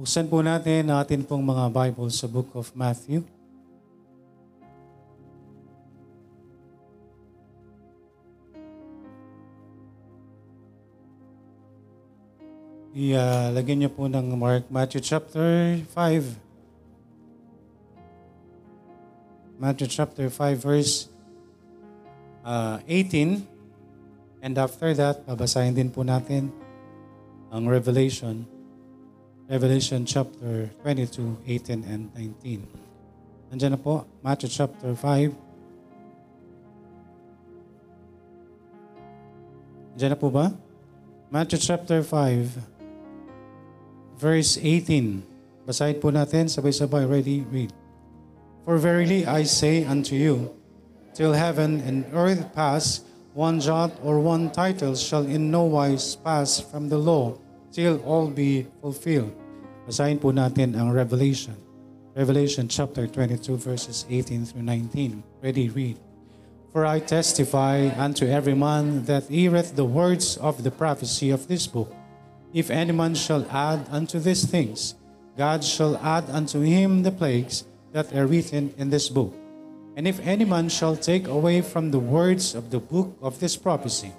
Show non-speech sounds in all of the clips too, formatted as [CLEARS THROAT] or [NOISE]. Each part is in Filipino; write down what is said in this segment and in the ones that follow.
Buksan po natin ang atin pong mga Bible sa Book of Matthew. Ilagyan niyo po ng Mark Matthew chapter 5. Matthew chapter 5 verse uh, 18. And after that, babasahin din po natin ang Revelation. Revelation chapter 22, 18 and 19. Nandiyan na po, Matthew chapter 5. Nandiyan na po ba? Matthew chapter 5, verse 18. Basahin po natin, sabay-sabay, ready, read. For verily I say unto you, till heaven and earth pass, one jot or one title shall in no wise pass from the law till all be fulfilled. Basahin po natin ang Revelation. Revelation chapter 22 verses 18 through 19. Ready, read. For I testify unto every man that heareth the words of the prophecy of this book. If any man shall add unto these things, God shall add unto him the plagues that are written in this book. And if any man shall take away from the words of the book of this prophecy,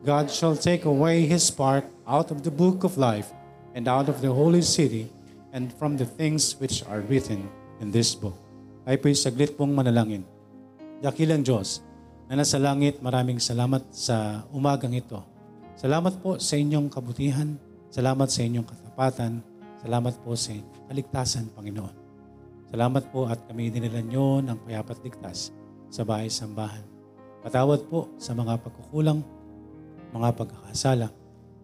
God shall take away his part out of the book of life and out of the holy city and from the things which are written in this book. Ay po'y saglit pong manalangin. Dakilang Diyos na nasa langit, maraming salamat sa umagang ito. Salamat po sa inyong kabutihan. Salamat sa inyong katapatan. Salamat po sa kaligtasan, Panginoon. Salamat po at kami dinala nyo ng payapat ligtas sa bahay sambahan. Patawad po sa mga pagkukulang, mga pagkakasala,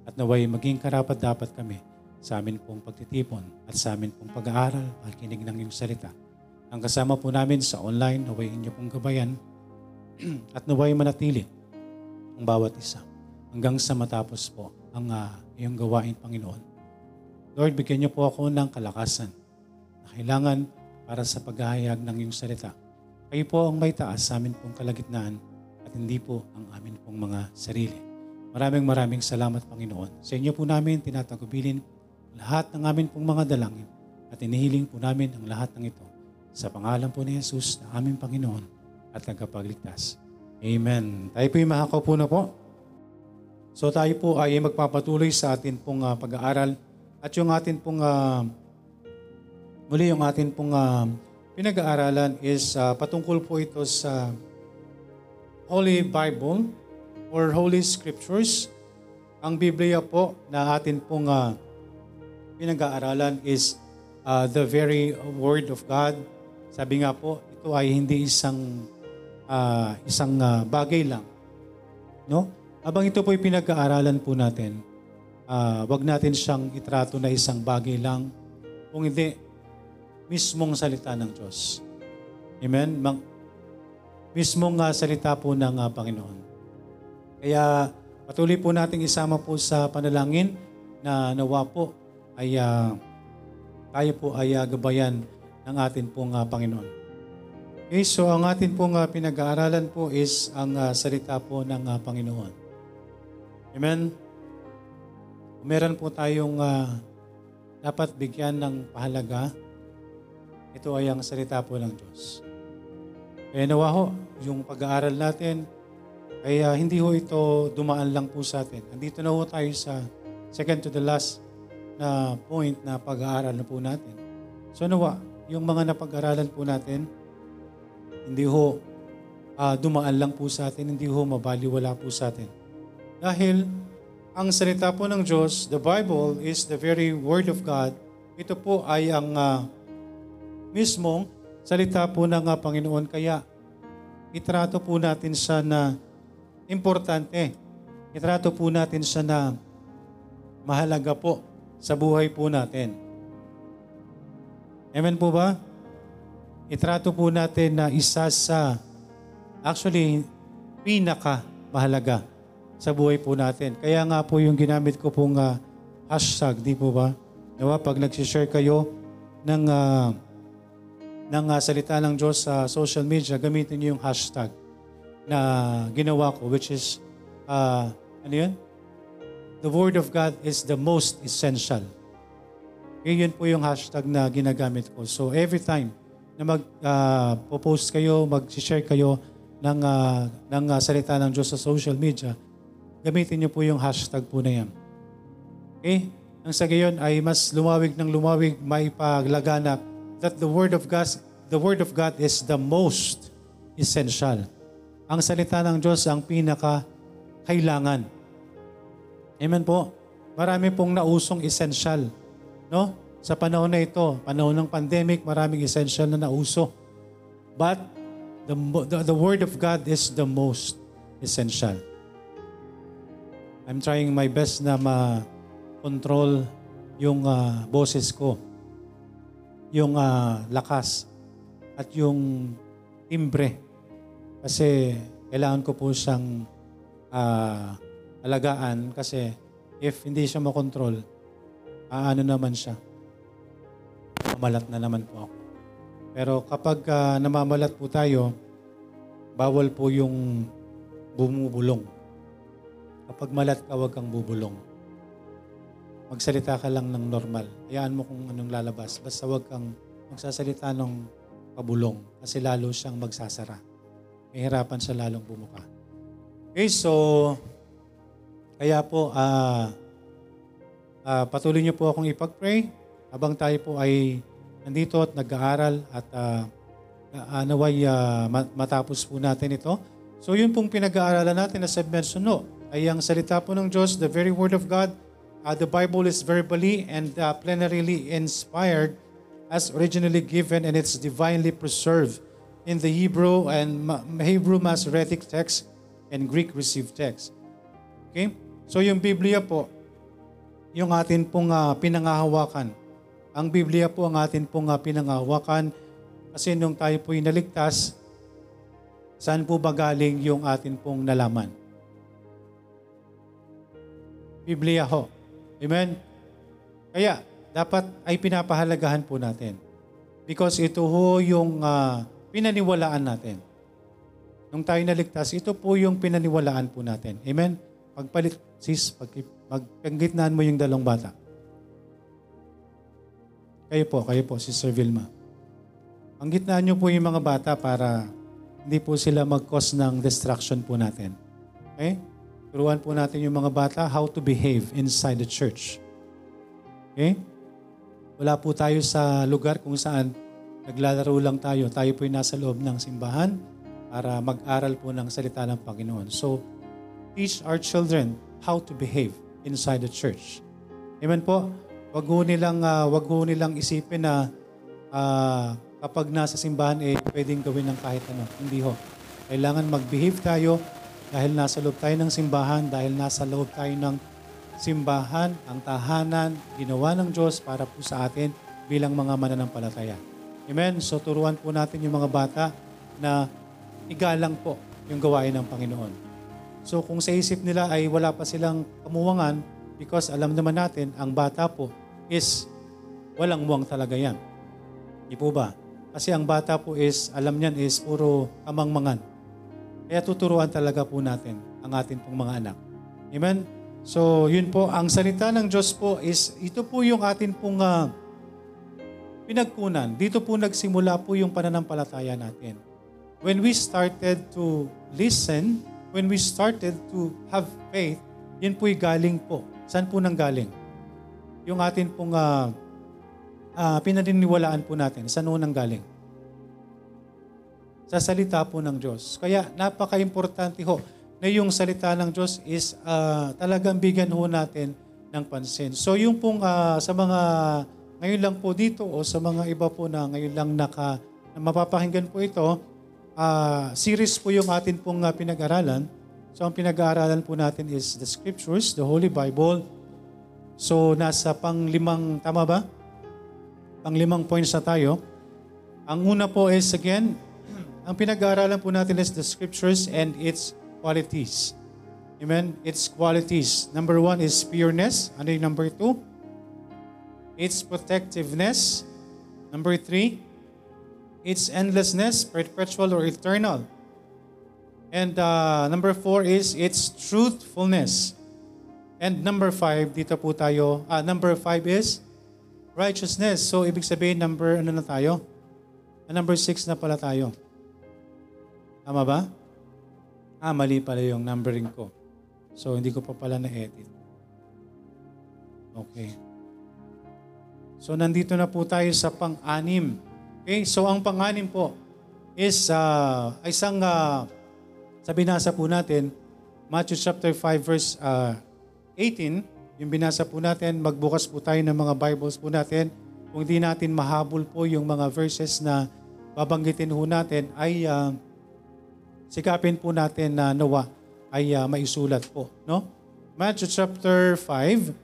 at naway maging karapat dapat kami sa amin pong pagtitipon at sa amin pong pag-aaral at kinig ng iyong salita. Ang kasama po namin sa online, naway inyo pong gabayan [CLEARS THROAT] at naway manatili ang bawat isa hanggang sa matapos po ang uh, iyong gawain, Panginoon. Lord, bigyan niyo po ako ng kalakasan na kailangan para sa paghahayag ng iyong salita. Kayo po ang may taas sa amin pong kalagitnaan at hindi po ang amin pong mga sarili. Maraming maraming salamat, Panginoon. Sa inyo po namin tinatagubilin lahat ng amin pong mga dalangin at inihiling po namin ang lahat ng ito sa pangalan po ni Jesus na aming Panginoon at tagapagligtas. Amen. Tayo po yung makakaupo na po. So tayo po ay magpapatuloy sa atin pong uh, pag-aaral at yung atin pong uh, Muli yung atin pong uh, pinag-aaralan is uh, patungkol po ito sa Holy Bible or Holy Scriptures. Ang Biblia po na atin pong uh, pinag-aaralan is uh, the very Word of God. Sabi nga po, ito ay hindi isang uh, isang uh, bagay lang. No? Habang ito po ay pinag-aaralan po natin, uh, wag natin siyang itrato na isang bagay lang. Kung hindi, mismong salita ng Diyos. Amen? Mang, mismong uh, salita po ng uh, Panginoon. Kaya patuloy po nating isama po sa panalangin na nawa po ay uh, tayo po ay uh, gabayan ng atin pong uh, Panginoon. Okay, so ang atin pong uh, pinag-aaralan po is ang uh, salita po ng uh, Panginoon. Amen? Meron po tayong uh, dapat bigyan ng pahalaga ito ay ang salita po ng Diyos. Kaya nawa ho, yung pag-aaral natin, kaya hindi ho ito dumaan lang po sa atin. Andito na ho tayo sa second to the last na point na pag-aaral na po natin. So nawa, yung mga napag-aralan po natin, hindi ho uh, dumaan lang po sa atin, hindi ho mabaliwala po sa atin. Dahil ang salita po ng Diyos, the Bible is the very Word of God. Ito po ay ang uh, mismong salita po ng uh, Panginoon. Kaya itrato po natin siya na importante. Itrato po natin siya na mahalaga po sa buhay po natin. Amen po ba? Itrato po natin na isa sa actually pinaka mahalaga sa buhay po natin. Kaya nga po yung ginamit ko pong uh, hashtag, di po ba? Diba? Pag nagsishare kayo ng uh, ng uh, salita ng Diyos sa social media, gamitin niyo yung hashtag na ginawa ko, which is, uh, ano yun? The Word of God is the most essential. Okay, yun po yung hashtag na ginagamit ko. So every time na mag-post kayo, mag-share kayo ng, ah, ng ah, salita ng Diyos sa social media, gamitin niyo po yung hashtag po na yan. Okay? Nang sa gayon ay mas lumawig ng lumawig, may paglaganap that the Word of God, the Word of God is the most essential. Ang salita ng Diyos ang pinaka kailangan. Amen po. Marami pong nausong essential. No? Sa panahon na ito, panahon ng pandemic, maraming essential na nauso. But the, the, the Word of God is the most essential. I'm trying my best na ma-control yung ah, boses ko, yung ah, lakas, at yung timbre. Kasi kailangan ko po siyang ah, alagaan kasi if hindi siya makontrol, aano naman siya. Mamalat na naman po ako. Pero kapag ah, namamalat po tayo, bawal po yung bumubulong. Kapag malat ka, huwag kang bubulong. Magsalita ka lang ng normal. Hayaan mo kung anong lalabas. Basta huwag kang magsasalita ng pabulong kasi lalo siyang magsasara. Mahirapan siya lalong bumuka. Okay, so kaya po ah ah, patuloy niyo po akong ipag-pray habang tayo po ay nandito at nag-aaral at ah, ah, naway ma- matapos po natin ito. So yun pong pinag-aaralan natin na mention no, ay ang salita po ng Diyos, the very word of God. Uh, the Bible is verbally and uh, plenarily inspired as originally given and it's divinely preserved in the Hebrew and Hebrew Masoretic text and Greek received text. Okay? So yung Biblia po, yung atin pong ah, pinangahawakan. Ang Biblia po ang atin pong ah, pinangahawakan kasi nung tayo po inaligtas, saan po ba galing yung atin pong nalaman? Biblia ho. Amen? Kaya, dapat ay pinapahalagahan po natin. Because ito ho yung ah, pinaniwalaan natin. Nung tayo naligtas, ito po yung pinaniwalaan po natin. Amen? Pagpalit, sis, pag, pagpanggitnaan mo yung dalawang bata. Kayo po, kayo po, Sister Vilma. Panggitnaan niyo po yung mga bata para hindi po sila mag-cause ng distraction po natin. Okay? Turuan po natin yung mga bata how to behave inside the church. Okay? Wala po tayo sa lugar kung saan naglalaro lang tayo. Tayo po yung nasa loob ng simbahan para mag-aral po ng salita ng Panginoon. So, teach our children how to behave inside the church. Amen po? Wag ho nilang, ah, wag ho nilang isipin na ah, kapag nasa simbahan, eh, pwedeng gawin ng kahit ano. Hindi ho. Kailangan mag-behave tayo dahil nasa loob tayo ng simbahan, dahil nasa loob tayo ng simbahan, ang tahanan, ginawa ng Diyos para po sa atin bilang mga mananampalataya. Amen? So turuan po natin yung mga bata na igalang po yung gawain ng Panginoon. So kung sa isip nila ay wala pa silang kamuwangan, because alam naman natin, ang bata po is walang muwang talaga yan. Di po ba? Kasi ang bata po is, alam niyan is puro kamangmangan. Kaya tuturuan talaga po natin ang atin pong mga anak. Amen? So, yun po, ang salita ng Diyos po is, ito po yung atin pong ah, pinagkunan. Dito po nagsimula po yung pananampalataya natin. When we started to listen, when we started to have faith, yun po'y galing po. Saan po nang galing? Yung atin pong ah, ah, pinaniniwalaan po natin, saan po nang galing? Sa salita po ng Diyos. Kaya napaka-importante ho na yung salita ng Diyos is ah, talagang bigyan ho natin ng pansin. So yung pong ah, sa mga ngayon lang po dito o sa mga iba po na ngayon lang naka, na mapapakinggan po ito, ah, series po yung atin pong ah, pinag-aralan. So ang pinag-aaralan po natin is the Scriptures, the Holy Bible. So nasa panglimang, tama ba? Panglimang points na tayo. Ang una po is again, ang pinag-aaralan po natin is the Scriptures and its qualities. Amen? Its qualities. Number one is pureness. Ano yung number two? Its protectiveness. Number three, its endlessness, perpetual or eternal. And uh, number four is its truthfulness. And number five, dito po tayo, ah, number five is righteousness. So, ibig sabihin, number, ano na tayo? Ah, Number 6 na pala tayo. Tama ba? Ah, mali pala yung numbering ko. So, hindi ko pa pala na-edit. Okay. So, nandito na po tayo sa pang-anim. Okay? So, ang pang-anim po is uh, isang, uh, sa binasa po natin, Matthew chapter 5 verse uh, 18, yung binasa po natin, magbukas po tayo ng mga Bibles po natin. Kung di natin mahabol po yung mga verses na babanggitin ho natin, ay uh, sikapin po natin na nawa ay uh, maisulat po. No? Matthew chapter 5,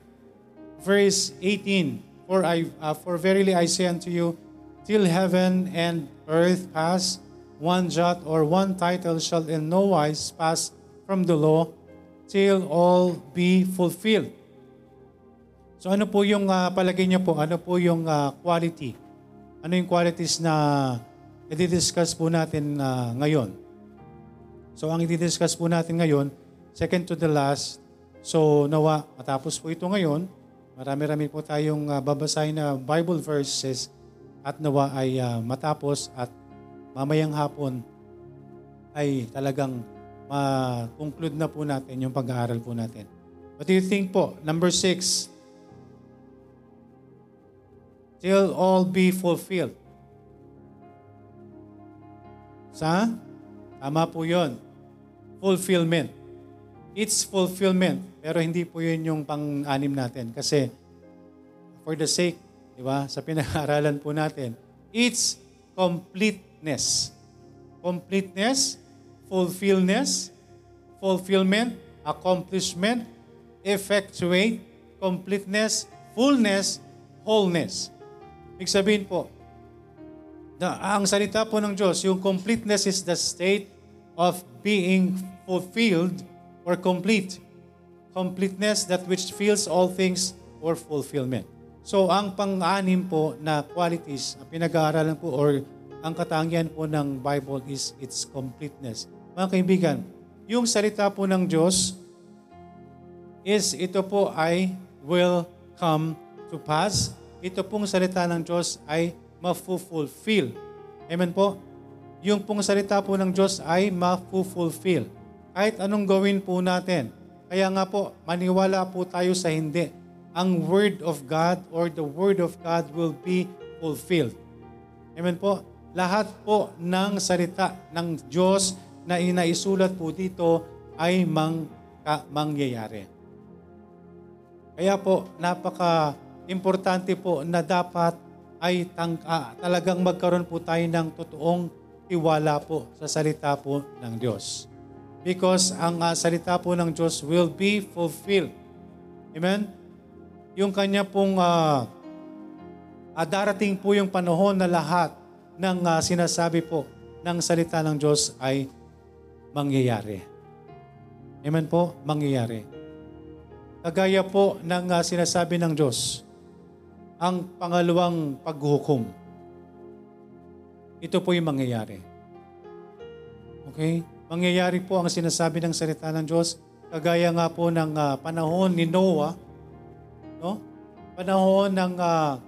verse 18. For, I, uh, for verily I say unto you, till heaven and earth pass, one jot or one title shall in no wise pass from the law, till all be fulfilled. So ano po yung uh, palagay niyo po? Ano po yung uh, quality? Ano yung qualities na i-discuss po natin uh, ngayon? So ang i-discuss po natin ngayon, second to the last, so nawa matapos po ito ngayon, marami-rami po tayong uh, babasahin na Bible verses at nawa ay uh, matapos at mamayang hapon ay talagang ma-conclude na po natin yung pag-aaral po natin. What do you think po? Number six, till all be fulfilled. Sa? Tama po yun. Fulfillment. It's fulfillment. Pero hindi po yun yung pang-anim natin. Kasi for the sake, di ba, sa pinag-aaralan po natin, it's completeness. Completeness, fulfillness, fulfillment, accomplishment, effectuate, completeness, fullness, wholeness. Ibig sabihin po, na ang salita po ng Diyos, yung completeness is the state of being fulfilled or complete. Completeness, that which fills all things or fulfillment. So, ang pang-anim po na qualities, ang pinag-aaralan po or ang katangian po ng Bible is its completeness. Mga kaibigan, yung salita po ng Diyos is ito po ay will come to pass ito pong salita ng Diyos ay mafu-fulfill. Amen po? Yung pong salita po ng Diyos ay mafu-fulfill. Kahit anong gawin po natin. Kaya nga po, maniwala po tayo sa hindi. Ang Word of God or the Word of God will be fulfilled. Amen po? Lahat po ng salita ng Diyos na inaisulat po dito ay mang, mangyayari. Kaya po, napaka importante po na dapat ay tang, ah, talagang magkaroon po tayo ng totoong tiwala po sa salita po ng Diyos. Because ang uh, salita po ng Diyos will be fulfilled. Amen? Yung kanya pong uh, uh, darating po yung panahon na lahat ng uh, sinasabi po ng salita ng Diyos ay mangyayari. Amen po? Mangyayari. Kagaya po ng uh, sinasabi ng Diyos, ang pangalawang paghukom. Ito po yung mangyayari. Okay? Mangyayari po ang sinasabi ng salita ng Diyos, kagaya nga po ng uh, panahon ni Noah, no? Panahon ng uh,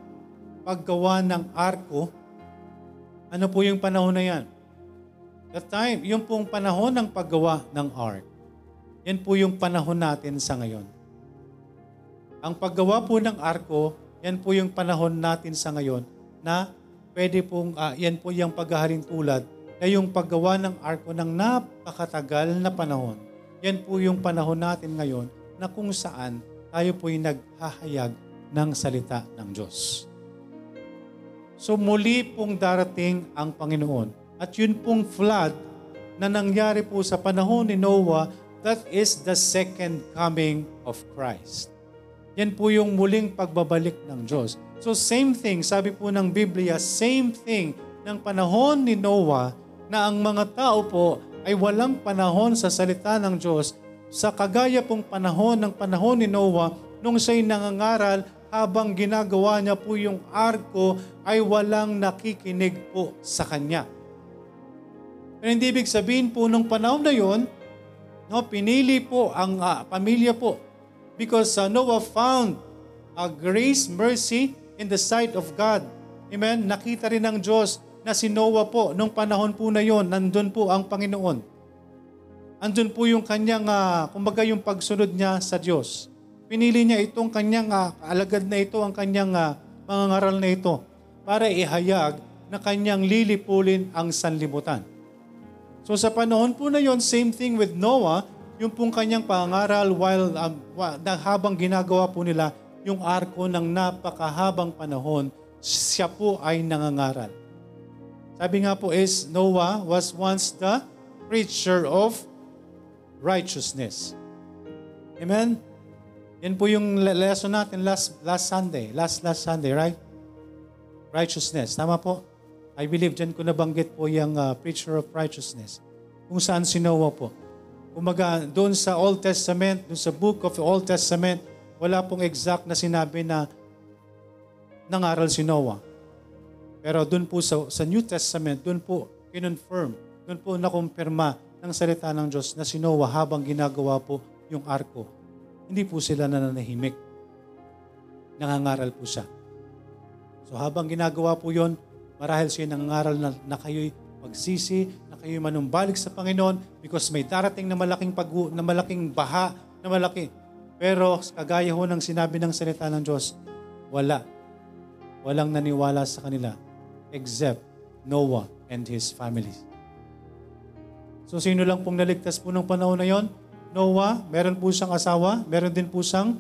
paggawa ng arko. Ano po yung panahon na yan? The time, yung pong panahon ng paggawa ng ark. Yan po yung panahon natin sa ngayon. Ang paggawa po ng arko yan po yung panahon natin sa ngayon na pwede pong, uh, yan po yung paghaharing tulad na yung paggawa ng arko ng napakatagal na panahon. Yan po yung panahon natin ngayon na kung saan tayo po yung naghahayag ng salita ng Diyos. So muli pong darating ang Panginoon. At yun pong flood na nangyari po sa panahon ni Noah, that is the second coming of Christ. Yan po yung muling pagbabalik ng Diyos. So same thing, sabi po ng Biblia, same thing ng panahon ni Noah na ang mga tao po ay walang panahon sa salita ng Diyos sa kagaya pong panahon ng panahon ni Noah nung siya'y nangangaral habang ginagawa niya po yung arko ay walang nakikinig po sa kanya. Pero hindi ibig sabihin po nung panahon na yon, no, pinili po ang uh, pamilya po Because uh, Noah found a grace, mercy, in the sight of God. Amen? Nakita rin ng Diyos na si Noah po, nung panahon po na yon, nandun po ang Panginoon. Andun po yung kanyang, uh, kumbaga yung pagsunod niya sa Diyos. Pinili niya itong kanyang uh, alagad na ito, ang kanyang uh, mga ngaral na ito, para ihayag na kanyang lilipulin ang sanlibutan. So sa panahon po na yon, same thing with Noah, yung pong kanyang pangaral while um, habang ginagawa po nila yung arko ng napakahabang panahon, siya po ay nangangaral. Sabi nga po is, Noah was once the preacher of righteousness. Amen? Yan po yung lesson natin last, last Sunday. Last, last Sunday, right? Righteousness. Tama po? I believe dyan ko nabanggit po yung uh, preacher of righteousness. Kung saan si Noah po. Kumaga, doon sa Old Testament, doon sa book of the Old Testament, wala pong exact na sinabi na nangaral si Noah. Pero doon po sa, sa New Testament, doon po kinonfirm, doon po nakumpirma ng salita ng Diyos na si Noah habang ginagawa po yung arko. Hindi po sila nananahimik. Nangangaral po siya. So habang ginagawa po yon, marahil siya nangangaral na, na kayo'y magsisi, na kayo'y manumbalik sa Panginoon because may darating na malaking pag na malaking baha, na malaki. Pero kagaya ho ng sinabi ng salita ng Diyos, wala. Walang naniwala sa kanila except Noah and his family. So sino lang pong naligtas po ng panahon na yon? Noah, meron po siyang asawa, meron din po siyang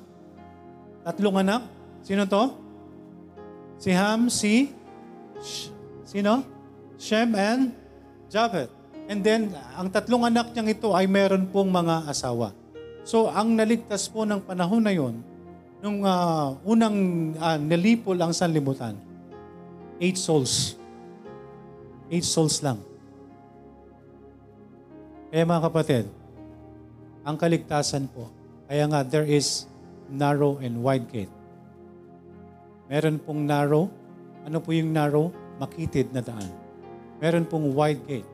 tatlong anak. Sino to? Si Ham, si sino? Shem and Japheth. And then, ang tatlong anak niyang ito ay meron pong mga asawa. So, ang naligtas po ng panahon na yon, nung uh, unang uh, nalipol ang sanlibutan, Eight souls. Eight souls lang. Kaya mga kapatid, ang kaligtasan po, kaya nga there is narrow and wide gate. Meron pong narrow. Ano po yung narrow? Makitid na daan. Meron pong wide gate.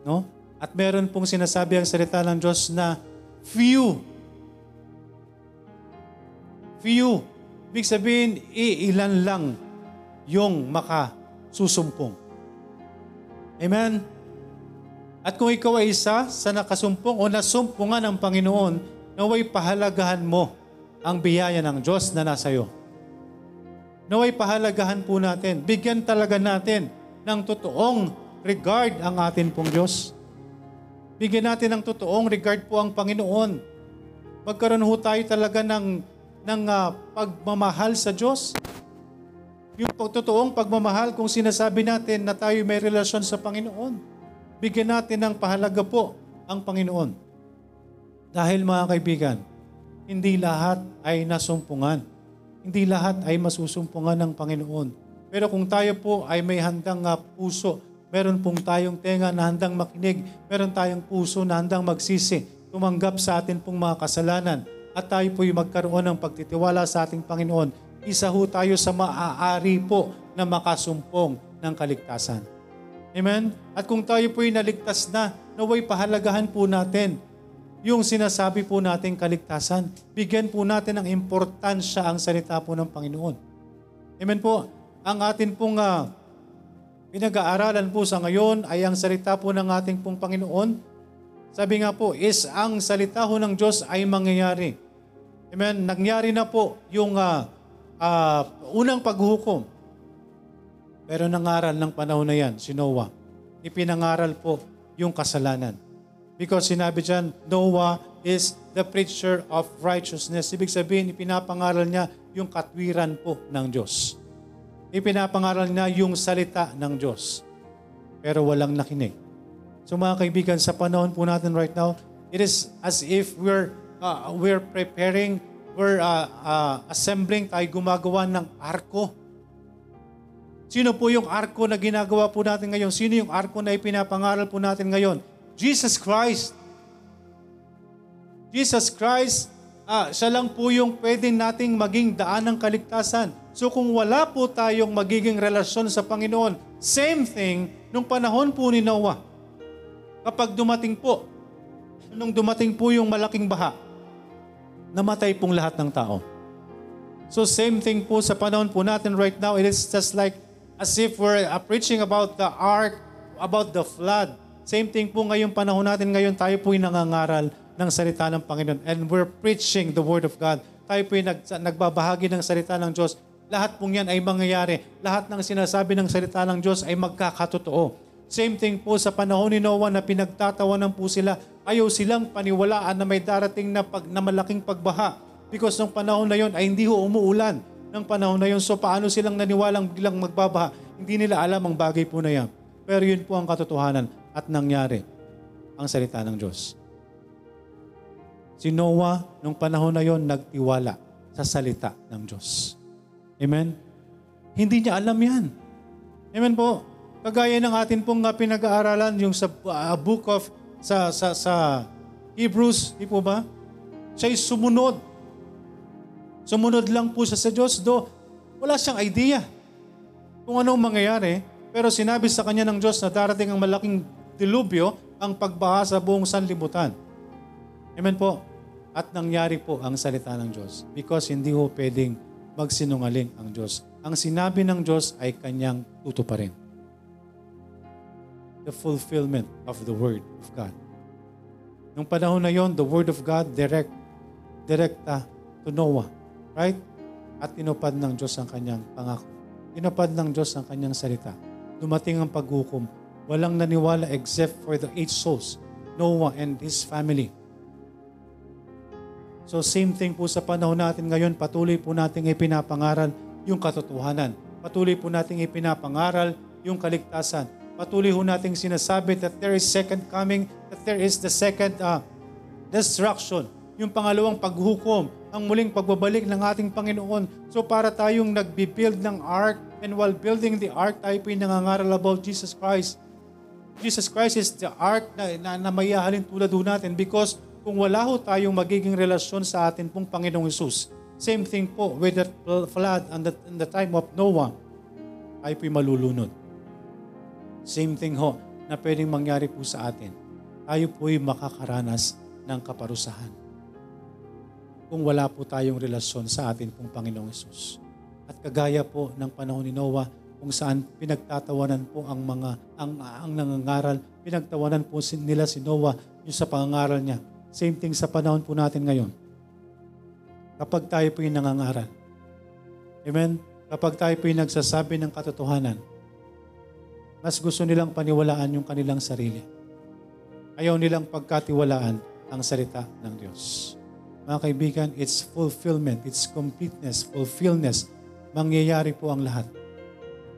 No? At meron pong sinasabi ang salita ng Diyos na few. Few. Ibig sabihin, iilan lang yung makasusumpong. Amen? At kung ikaw ay isa sa nakasumpong o nasumpungan ng Panginoon, naway pahalagahan mo ang biyaya ng Diyos na nasa iyo. Naway pahalagahan po natin, bigyan talaga natin ng totoong regard ang atin pong Diyos. Bigyan natin ng totoong regard po ang Panginoon. Magkaroon ho tayo talaga ng, ng uh, pagmamahal sa Diyos. Yung totoong pagmamahal kung sinasabi natin na tayo may relasyon sa Panginoon. Bigyan natin ng pahalaga po ang Panginoon. Dahil mga kaibigan, hindi lahat ay nasumpungan. Hindi lahat ay masusumpungan ng Panginoon. Pero kung tayo po ay may handang uh, puso, meron pong tayong tenga na handang makinig, meron tayong puso na handang magsisi, tumanggap sa atin pong mga kasalanan, at tayo po'y magkaroon ng pagtitiwala sa ating Panginoon, isa ho tayo sa maaari po na makasumpong ng kaligtasan. Amen? At kung tayo po'y naligtas na, naway pahalagahan po natin yung sinasabi po nating kaligtasan. Bigyan po natin ng importansya ang salita po ng Panginoon. Amen po. Ang atin pong uh, pinag-aaralan po sa ngayon ay ang salita po ng ating pong Panginoon. Sabi nga po, is ang salita ho ng Diyos ay mangyayari. Amen? Nangyari na po yung uh, uh, unang paghukom. Pero nangaral ng panahon na yan, si Noah. Ipinangaral po yung kasalanan. Because sinabi dyan, Noah is the preacher of righteousness. Ibig sabihin, ipinapangaral niya yung katwiran po ng Diyos. Ipinapangaral niya yung salita ng Diyos. Pero walang nakinig. So mga kaibigan, sa panahon po natin right now, it is as if we're, uh, we're preparing we're uh, uh, assembling tayo gumagawa ng arko. Sino po yung arko na ginagawa po natin ngayon? Sino yung arko na ipinapangaral po natin ngayon? Jesus Christ. Jesus Christ, ah, siya lang po yung pwede nating maging daan ng kaligtasan. So kung wala po tayong magiging relasyon sa Panginoon, same thing nung panahon po ni Noah. Kapag dumating po, nung dumating po yung malaking baha, namatay pong lahat ng tao. So same thing po sa panahon po natin right now, it is just like as if we're uh, preaching about the ark, about the flood. Same thing po ngayong panahon natin ngayon, tayo po'y nangangaral ng salita ng Panginoon and we're preaching the Word of God. Tayo po'y nag, nagbabahagi ng salita ng Diyos. Lahat pong yan ay mangyayari. Lahat ng sinasabi ng salita ng Diyos ay magkakatotoo. Same thing po sa panahon ni Noah na pinagtatawanan po sila. Ayaw silang paniwalaan na may darating na, pag, na malaking pagbaha. Because nung panahon na yon ay hindi ho umuulan ng panahon na yon. So paano silang naniwalang bilang magbabaha? Hindi nila alam ang bagay po na yan. Pero yun po ang katotohanan at nangyari ang salita ng Diyos. Si Noah, nung panahon na yon, nagtiwala sa salita ng Diyos. Amen? Hindi niya alam yan. Amen po. Kagaya ng atin pong pinag-aaralan yung sa uh, book of sa sa sa Hebrews, di po ba? Siya'y sumunod. Sumunod lang po siya sa Diyos, do wala siyang idea kung anong mangyayari. Pero sinabi sa kanya ng Diyos na darating ang malaking dilubyo, ang pagbaha sa buong sanlibutan. Amen po. At nangyari po ang salita ng Diyos because hindi ho pwedeng magsinungaling ang Diyos. Ang sinabi ng Diyos ay kanyang tutuparin. The fulfillment of the Word of God. Nung panahon na yon, the Word of God direct, direkta to Noah. Right? At tinupad ng Diyos ang kanyang pangako. Tinupad ng Diyos ang kanyang salita. Dumating ang paghukom. Walang naniwala except for the eight souls, Noah and his family. So same thing po sa panahon natin ngayon, patuloy po nating ipinapangaral yung katotohanan. Patuloy po nating ipinapangaral yung kaligtasan. Patuloy po nating sinasabi that there is second coming, that there is the second uh, destruction. Yung pangalawang paghukom, ang muling pagbabalik ng ating Panginoon. So para tayong nagbibuild ng ark, and while building the ark, tayo po nangangaral about Jesus Christ. Jesus Christ is the ark na, na, na mayahalin tulad ho natin because kung wala ho tayong magiging relasyon sa atin pong Panginoong Isus. Same thing po with that flood and the, in the time of Noah, ay po'y malulunod. Same thing ho na pwedeng mangyari po sa atin. Tayo po'y makakaranas ng kaparusahan. Kung wala po tayong relasyon sa atin pong Panginoong Isus. At kagaya po ng panahon ni Noah, kung saan pinagtatawanan po ang mga ang ang nangangaral, pinagtawanan po nila si Noah yung sa pangangaral niya Same thing sa panahon po natin ngayon. Kapag tayo po yung nangangaral. Amen? Kapag tayo po yung nagsasabi ng katotohanan, mas gusto nilang paniwalaan yung kanilang sarili. Ayaw nilang pagkatiwalaan ang salita ng Diyos. Mga kaibigan, it's fulfillment, it's completeness, fulfillness. Mangyayari po ang lahat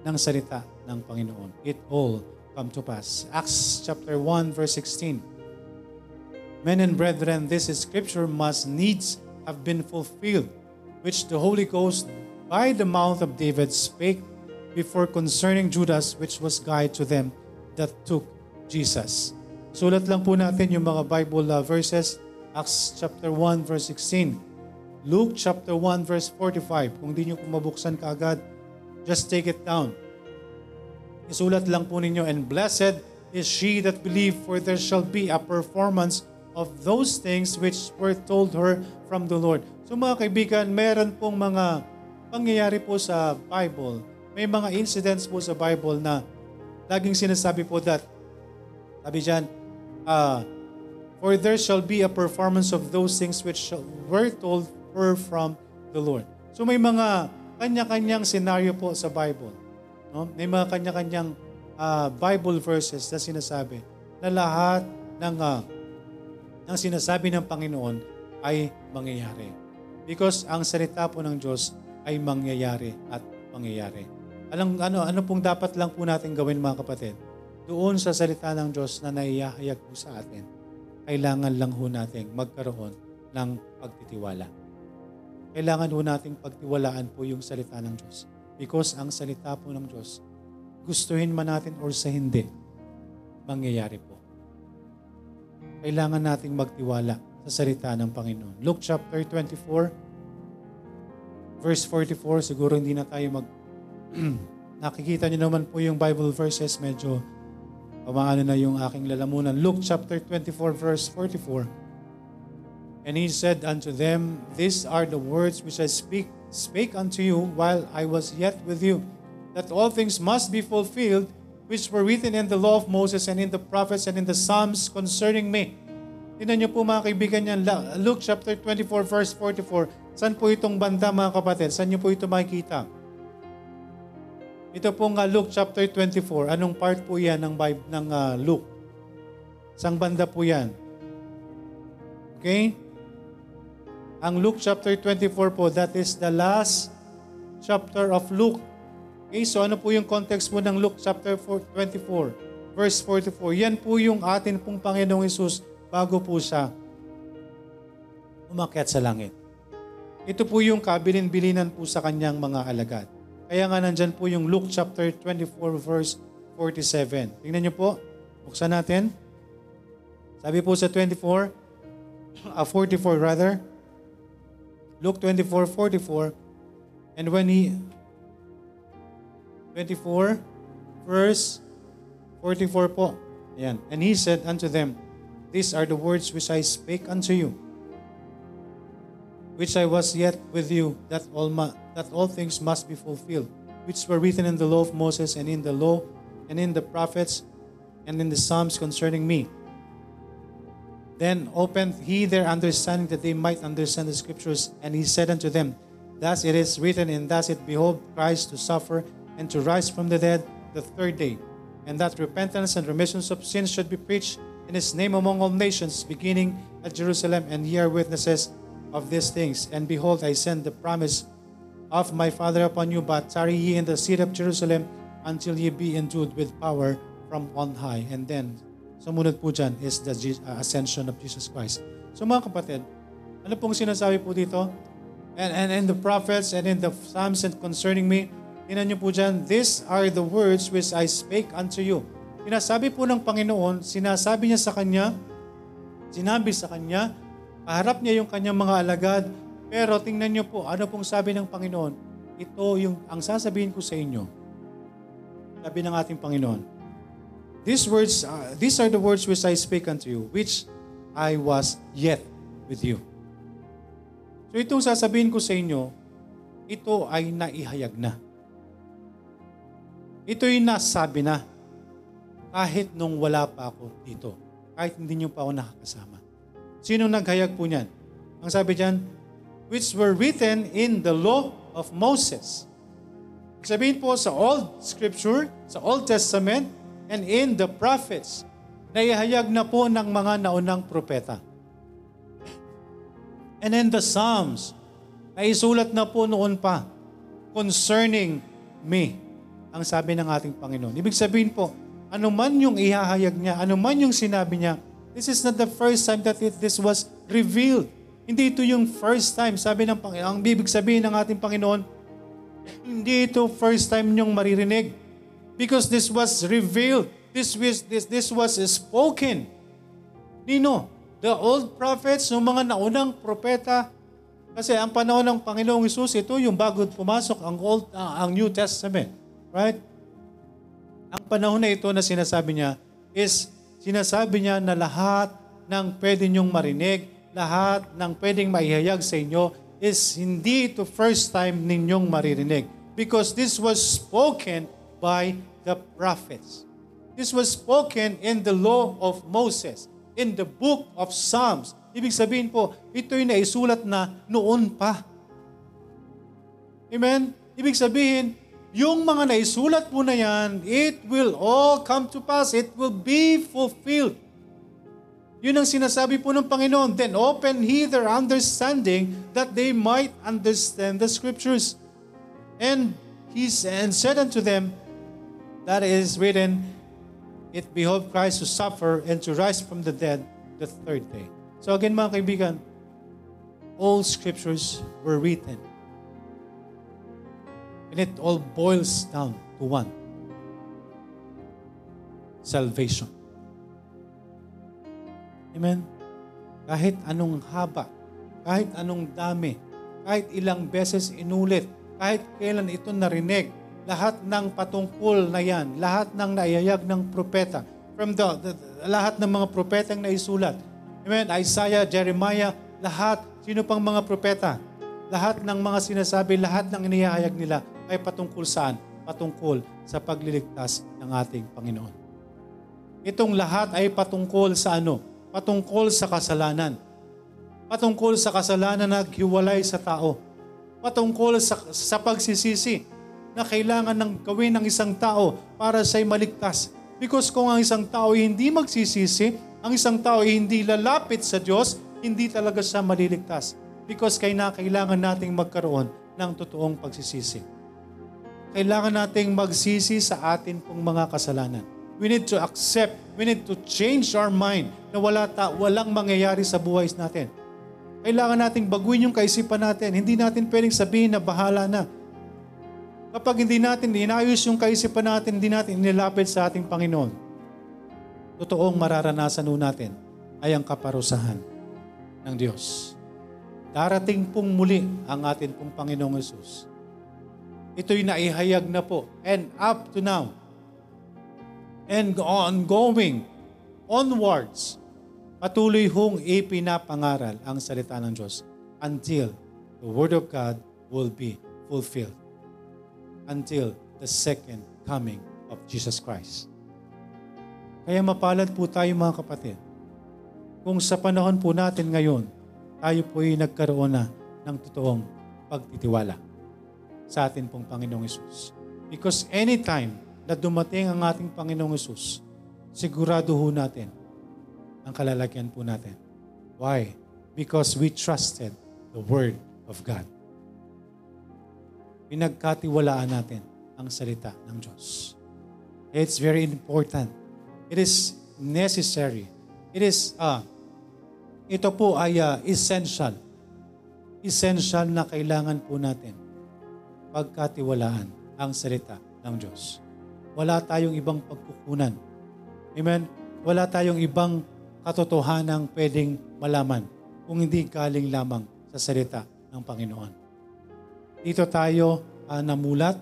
ng salita ng Panginoon. It all come to pass. Acts chapter 1 verse 16. Men and brethren, this scripture must needs have been fulfilled, which the Holy Ghost by the mouth of David spake before concerning Judas, which was guide to them that took Jesus. Sulat lang po natin yung mga Bible uh, verses. Acts chapter 1 verse 16. Luke chapter 1 verse 45. Kung di nyo po mabuksan kaagad, just take it down. Isulat lang po ninyo, and blessed is she that believe, for there shall be a performance of those things which were told her from the Lord. So mga kaibigan, meron pong mga pangyayari po sa Bible. May mga incidents po sa Bible na laging sinasabi po that, sabi dyan, uh, For there shall be a performance of those things which were told her from the Lord. So may mga kanya-kanyang scenario po sa Bible. No? May mga kanya-kanyang uh, Bible verses na sinasabi na lahat ng uh, ang sinasabi ng Panginoon ay mangyayari. Because ang salita po ng Diyos ay mangyayari at mangyayari. Alam, ano, ano pong dapat lang po natin gawin mga kapatid? Doon sa salita ng Diyos na naiyahayag po sa atin, kailangan lang ho natin magkaroon ng pagtitiwala. Kailangan ho nating pagtiwalaan po yung salita ng Diyos. Because ang salita po ng Diyos, gustuhin man natin or sa hindi, mangyayari po kailangan nating magtiwala sa salita ng Panginoon. Luke chapter 24, verse 44, siguro hindi na tayo mag... [CLEARS THROAT] Nakikita niyo naman po yung Bible verses, medyo pamaano na yung aking lalamunan. Luke chapter 24, verse 44. And he said unto them, These are the words which I speak spake unto you while I was yet with you, that all things must be fulfilled which were written in the law of Moses and in the prophets and in the Psalms concerning me. Tingnan niyo po mga kaibigan yan, Luke chapter 24 verse 44. Saan po itong banda mga kapatid? Saan niyo po ito makikita? Ito po nga Luke chapter 24. Anong part po yan ng, Bible, ng uh, Luke? Sang banda po yan? Okay? Ang Luke chapter 24 po, that is the last chapter of Luke. Okay, so ano po yung context po ng Luke chapter 24, verse 44? Yan po yung atin pong Panginoong Isus bago po siya umakyat sa langit. Ito po yung kabilin-bilinan po sa kanyang mga alagad. Kaya nga nandyan po yung Luke chapter 24 verse 47. Tingnan niyo po. Buksan natin. Sabi po sa 24, uh, 44 rather, Luke 24, 44. And when he, 24, verse 44 po. Ayan. And he said unto them, These are the words which I spake unto you, which I was yet with you, that all, ma- that all things must be fulfilled, which were written in the law of Moses and in the law and in the prophets and in the Psalms concerning me. Then opened he their understanding that they might understand the scriptures. And he said unto them, Thus it is written, and thus it behoved Christ to suffer and to rise from the dead the third day, and that repentance and remission of sins should be preached in his name among all nations, beginning at Jerusalem, and ye are witnesses of these things. And behold, I send the promise of my Father upon you, but tarry ye in the city of Jerusalem until ye be endued with power from on high. And then Sumunod po dyan is the uh, ascension of Jesus Christ. So mga kapatid, ano pong sinasabi po dito? And, and in the prophets and in the Psalms and concerning me, tinan niyo po dyan, these are the words which I spake unto you. Sinasabi po ng Panginoon, sinasabi niya sa Kanya, sinabi sa Kanya, kaharap niya yung Kanyang mga alagad, pero tingnan niyo po, ano pong sabi ng Panginoon? Ito yung, ang sasabihin ko sa inyo. Sabi ng ating Panginoon, These words, uh, these are the words which I speak unto you, which I was yet with you. So itong sasabihin ko sa inyo, ito ay naihayag na. Ito'y nasabi na kahit nung wala pa ako dito. Kahit hindi niyo pa ako nakakasama. Sino naghayag po niyan? Ang sabi diyan, which were written in the law of Moses. Sabihin po sa Old Scripture, sa Old Testament, and in the prophets na ihayag na po ng mga naunang propeta. And in the Psalms, na isulat na po noon pa concerning me, ang sabi ng ating Panginoon. Ibig sabihin po, ano man yung ihahayag niya, ano man yung sinabi niya, this is not the first time that it, this was revealed. Hindi ito yung first time, sabi ng Panginoon. Ang bibig sabihin ng ating Panginoon, hindi ito first time niyong maririnig because this was revealed. This was, this, this was spoken. Nino, the old prophets, yung mga naunang propeta, kasi ang panahon ng Panginoong Isus, ito yung bago pumasok ang Old, uh, ang New Testament. Right? Ang panahon na ito na sinasabi niya is sinasabi niya na lahat ng pwede niyong marinig, lahat ng pwedeng maihayag sa inyo is hindi ito first time ninyong maririnig. Because this was spoken by the prophets. This was spoken in the law of Moses, in the book of Psalms. Ibig sabihin po, ito'y naisulat na noon pa. Amen? Ibig sabihin, yung mga naisulat po na yan, it will all come to pass. It will be fulfilled. Yun ang sinasabi po ng Panginoon. Then open he their understanding that they might understand the scriptures. And he and said unto them, that is written, It behoved Christ to suffer and to rise from the dead the third day. So again mga kaibigan, all scriptures were written. And it all boils down to one. Salvation. Amen? Kahit anong haba, kahit anong dami, kahit ilang beses inulit, kahit kailan ito narinig, lahat ng patungkol na yan, lahat ng naiyayag ng propeta, from the, the, the lahat ng mga propetang naisulat. Amen? Isaiah, Jeremiah, lahat. Sino pang mga propeta? lahat ng mga sinasabi, lahat ng inihayag nila ay patungkol saan? Patungkol sa pagliligtas ng ating Panginoon. Itong lahat ay patungkol sa ano? Patungkol sa kasalanan. Patungkol sa kasalanan na naghiwalay sa tao. Patungkol sa, sa pagsisisi na kailangan ng gawin ng isang tao para siya'y maligtas. Because kung ang isang tao ay hindi magsisisi, ang isang tao ay hindi lalapit sa Diyos, hindi talaga siya maliligtas because kay na kailangan nating magkaroon ng totoong pagsisisi. Kailangan nating magsisi sa atin pong mga kasalanan. We need to accept, we need to change our mind na wala ta, walang mangyayari sa buhay natin. Kailangan nating baguhin yung kaisipan natin. Hindi natin pwedeng sabihin na bahala na. Kapag hindi natin inayos yung kaisipan natin, hindi natin inilapit sa ating Panginoon, totoong mararanasan nun natin ay ang kaparusahan ng Diyos. Darating pong muli ang atin pong Panginoong Yesus. Ito'y naihayag na po. And up to now, and ongoing, onwards, patuloy hong ipinapangaral ang salita ng Diyos until the Word of God will be fulfilled. Until the second coming of Jesus Christ. Kaya mapalad po tayo mga kapatid. Kung sa panahon po natin ngayon, tayo po ay nagkaroon na ng totoong pagtitiwala sa atin pong Panginoong Isus. Because anytime na dumating ang ating Panginoong Isus, sigurado ho natin ang kalalagyan po natin. Why? Because we trusted the Word of God. Pinagkatiwalaan natin ang salita ng Diyos. It's very important. It is necessary. It is uh, ito po ay uh, essential. Essential na kailangan po natin pagkatiwalaan ang salita ng Diyos. Wala tayong ibang pagkukunan. Amen? Wala tayong ibang katotohanan pwedeng malaman kung hindi galing lamang sa salita ng Panginoon. Dito tayo uh, namulat.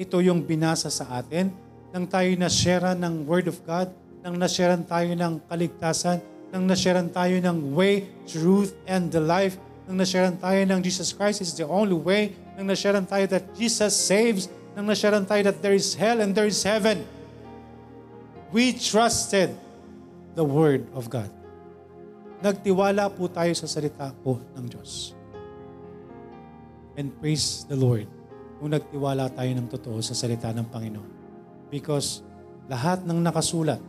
Ito yung binasa sa atin nang tayo na-share ng Word of God, nang na-share tayo ng kaligtasan, nang nasharean tayo ng way, truth, and the life, nang nasharean tayo ng Jesus Christ is the only way, nang nasharean tayo that Jesus saves, nang nasharean tayo that there is hell and there is heaven. We trusted the Word of God. Nagtiwala po tayo sa salita po ng Diyos. And praise the Lord kung nagtiwala tayo ng totoo sa salita ng Panginoon. Because lahat ng nakasulat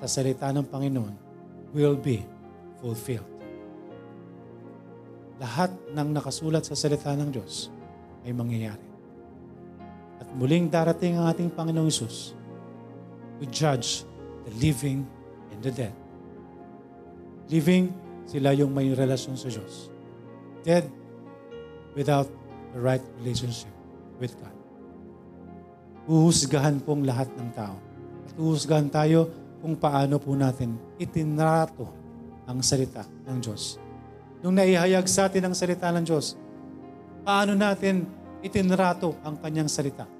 sa salita ng Panginoon will be fulfilled. Lahat ng nakasulat sa salita ng Diyos ay mangyayari. Muling darating ang ating Panginoong Isus to judge the living and the dead. Living, sila yung may relasyon sa Diyos. Dead, without the right relationship with God. Uhusgahan pong lahat ng tao. At uhusgahan tayo kung paano po natin itinrato ang salita ng Diyos. Nung naihayag sa atin ang salita ng Diyos, paano natin itinrato ang kanyang salita?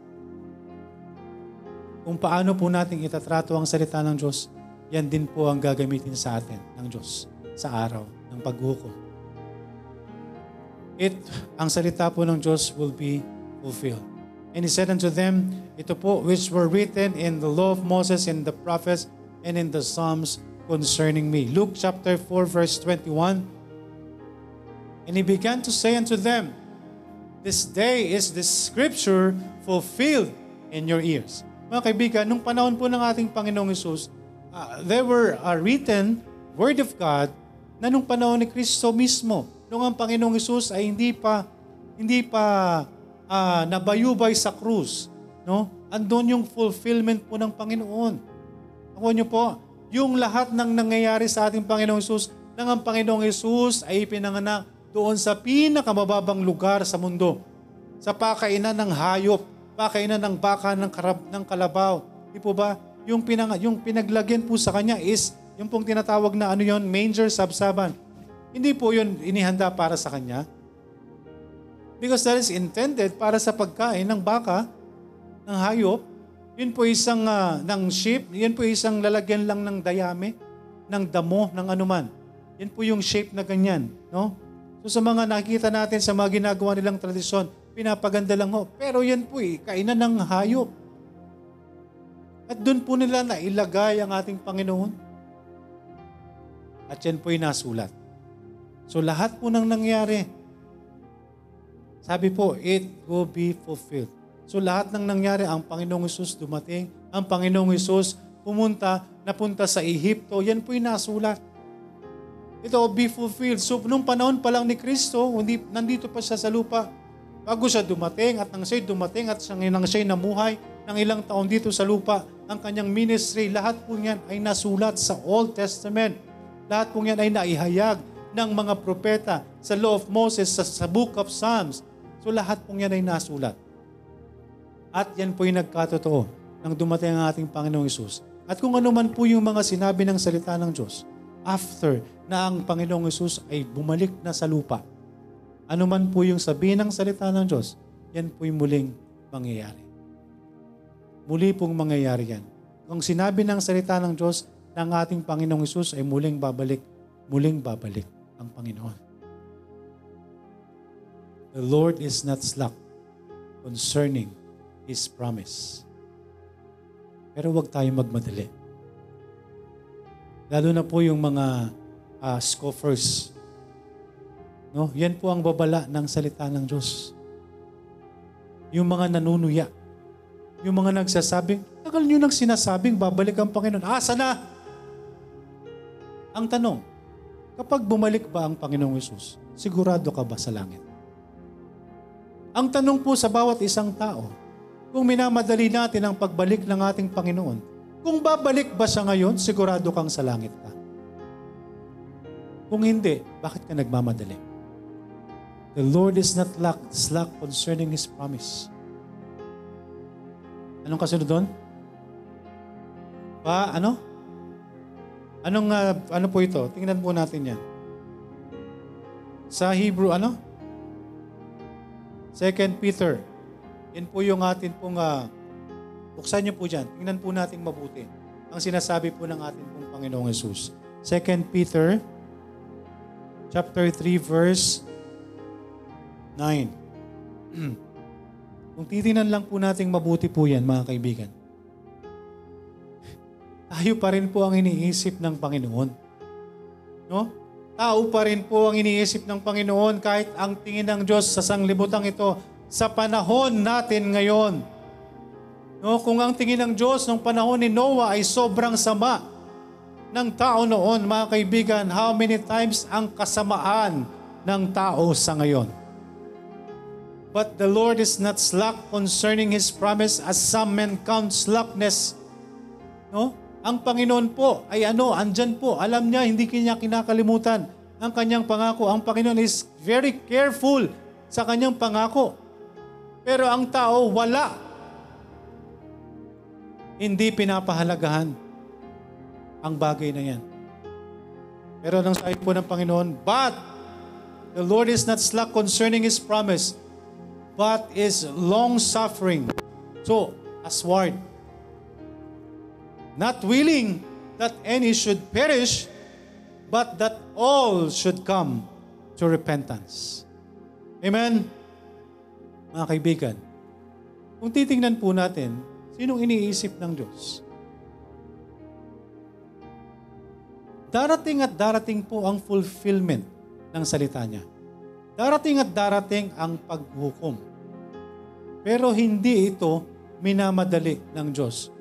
Kung paano po natin itatrato ang salita ng Diyos, yan din po ang gagamitin sa atin ng Diyos sa araw ng paghukom. It, ang salita po ng Diyos will be fulfilled. And he said unto them, Ito po which were written in the law of Moses and the prophets and in the Psalms concerning me. Luke chapter 4 verse 21. And he began to say unto them, This day is the scripture fulfilled in your ears. Mga kaibigan, nung panahon po ng ating Panginoong Isus, uh, there were a written word of God na nung panahon ni Kristo mismo, nung ang Panginoong Isus ay hindi pa hindi pa uh, nabayubay sa krus, no? Andon yung fulfillment po ng Panginoon. Ako niyo po, yung lahat ng nangyayari sa ating Panginoong Yesus, nang ang Panginoong Yesus ay pinanganak doon sa pinakamababang lugar sa mundo. Sa pakainan ng hayop, pakainan ng baka ng, karab, ng kalabaw. Di po ba? Yung, pinang, yung pinaglagyan po sa kanya is yung pong tinatawag na ano yon manger sabsaban. Hindi po yun inihanda para sa kanya. Because that is intended para sa pagkain ng baka, ng hayop, yun po isang uh, ng shape, yun po isang lalagyan lang ng dayame, ng damo, ng anuman. Yan po yung shape na ganyan, no? So sa mga nakita natin sa mga ginagawa nilang tradisyon, pinapaganda lang ho. Pero yan po eh, kainan ng hayop. At doon po nila nailagay ang ating Panginoon. At yan po ay nasulat. So lahat po nang nangyari, sabi po, it will be fulfilled. So lahat ng nangyari, ang Panginoong Isus dumating, ang Panginoong Isus pumunta, napunta sa Ehipto, yan po yung nasulat. Ito will be fulfilled. So nung panahon pa lang ni Kristo, hindi, nandito pa siya sa lupa. Bago siya dumating at nang siya'y dumating at nang siya'y namuhay ng ilang taon dito sa lupa, ang kanyang ministry, lahat po yan ay nasulat sa Old Testament. Lahat po yan ay naihayag ng mga propeta sa Law of Moses, sa, sa Book of Psalms. So lahat po yan ay nasulat. At yan po yung nagkatotoo nang dumating ang ating Panginoong Isus. At kung ano man po yung mga sinabi ng salita ng Diyos, after na ang Panginoong Isus ay bumalik na sa lupa, ano man po yung sabihin ng salita ng Diyos, yan po yung muling mangyayari. Muli pong mangyayari yan. Kung sinabi ng salita ng Diyos ng ating Panginoong Isus ay muling babalik, muling babalik ang Panginoon. The Lord is not slack concerning His promise. Pero huwag tayong magmadali. Lalo na po yung mga uh, scoffers. No? Yan po ang babala ng salita ng Diyos. Yung mga nanunuya. Yung mga nagsasabing, tagal nyo nang sinasabing babalik ang Panginoon. Asa na? Ang tanong, kapag bumalik ba ang Panginoong Yesus, sigurado ka ba sa langit? Ang tanong po sa bawat isang tao, kung minamadali natin ang pagbalik ng ating Panginoon, kung babalik ba siya ngayon, sigurado kang sa langit ka. Kung hindi, bakit ka nagmamadali? The Lord is not slack, slack concerning His promise. Anong kasunod doon? Pa, ano? Anong, uh, ano po ito? Tingnan po natin yan. Sa Hebrew, ano? Second Peter yan po yung atin pong, uh, buksan niyo po dyan. Tingnan po natin mabuti. Ang sinasabi po ng atin pong Panginoong Yesus. 2 Peter chapter 3 verse 9. Kung titingnan lang po natin mabuti po yan, mga kaibigan. Tayo pa rin po ang iniisip ng Panginoon. No? Tao pa rin po ang iniisip ng Panginoon kahit ang tingin ng Diyos sa sanglibutang ito sa panahon natin ngayon. No, kung ang tingin ng Diyos ng panahon ni Noah ay sobrang sama ng tao noon, mga kaibigan, how many times ang kasamaan ng tao sa ngayon? But the Lord is not slack concerning His promise as some men count slackness. No? Ang Panginoon po ay ano, andyan po. Alam niya, hindi kanya kinakalimutan ang kanyang pangako. Ang Panginoon is very careful sa kanyang pangako. Pero ang tao, wala. Hindi pinapahalagahan ang bagay na yan. Pero nang sabi po ng Panginoon, But the Lord is not slack concerning His promise, but is long-suffering. So, asward. Not willing that any should perish, but that all should come to repentance. Amen? mga kaibigan, kung titingnan po natin, sinong iniisip ng Diyos? Darating at darating po ang fulfillment ng salita niya. Darating at darating ang paghukom. Pero hindi ito minamadali ng Diyos.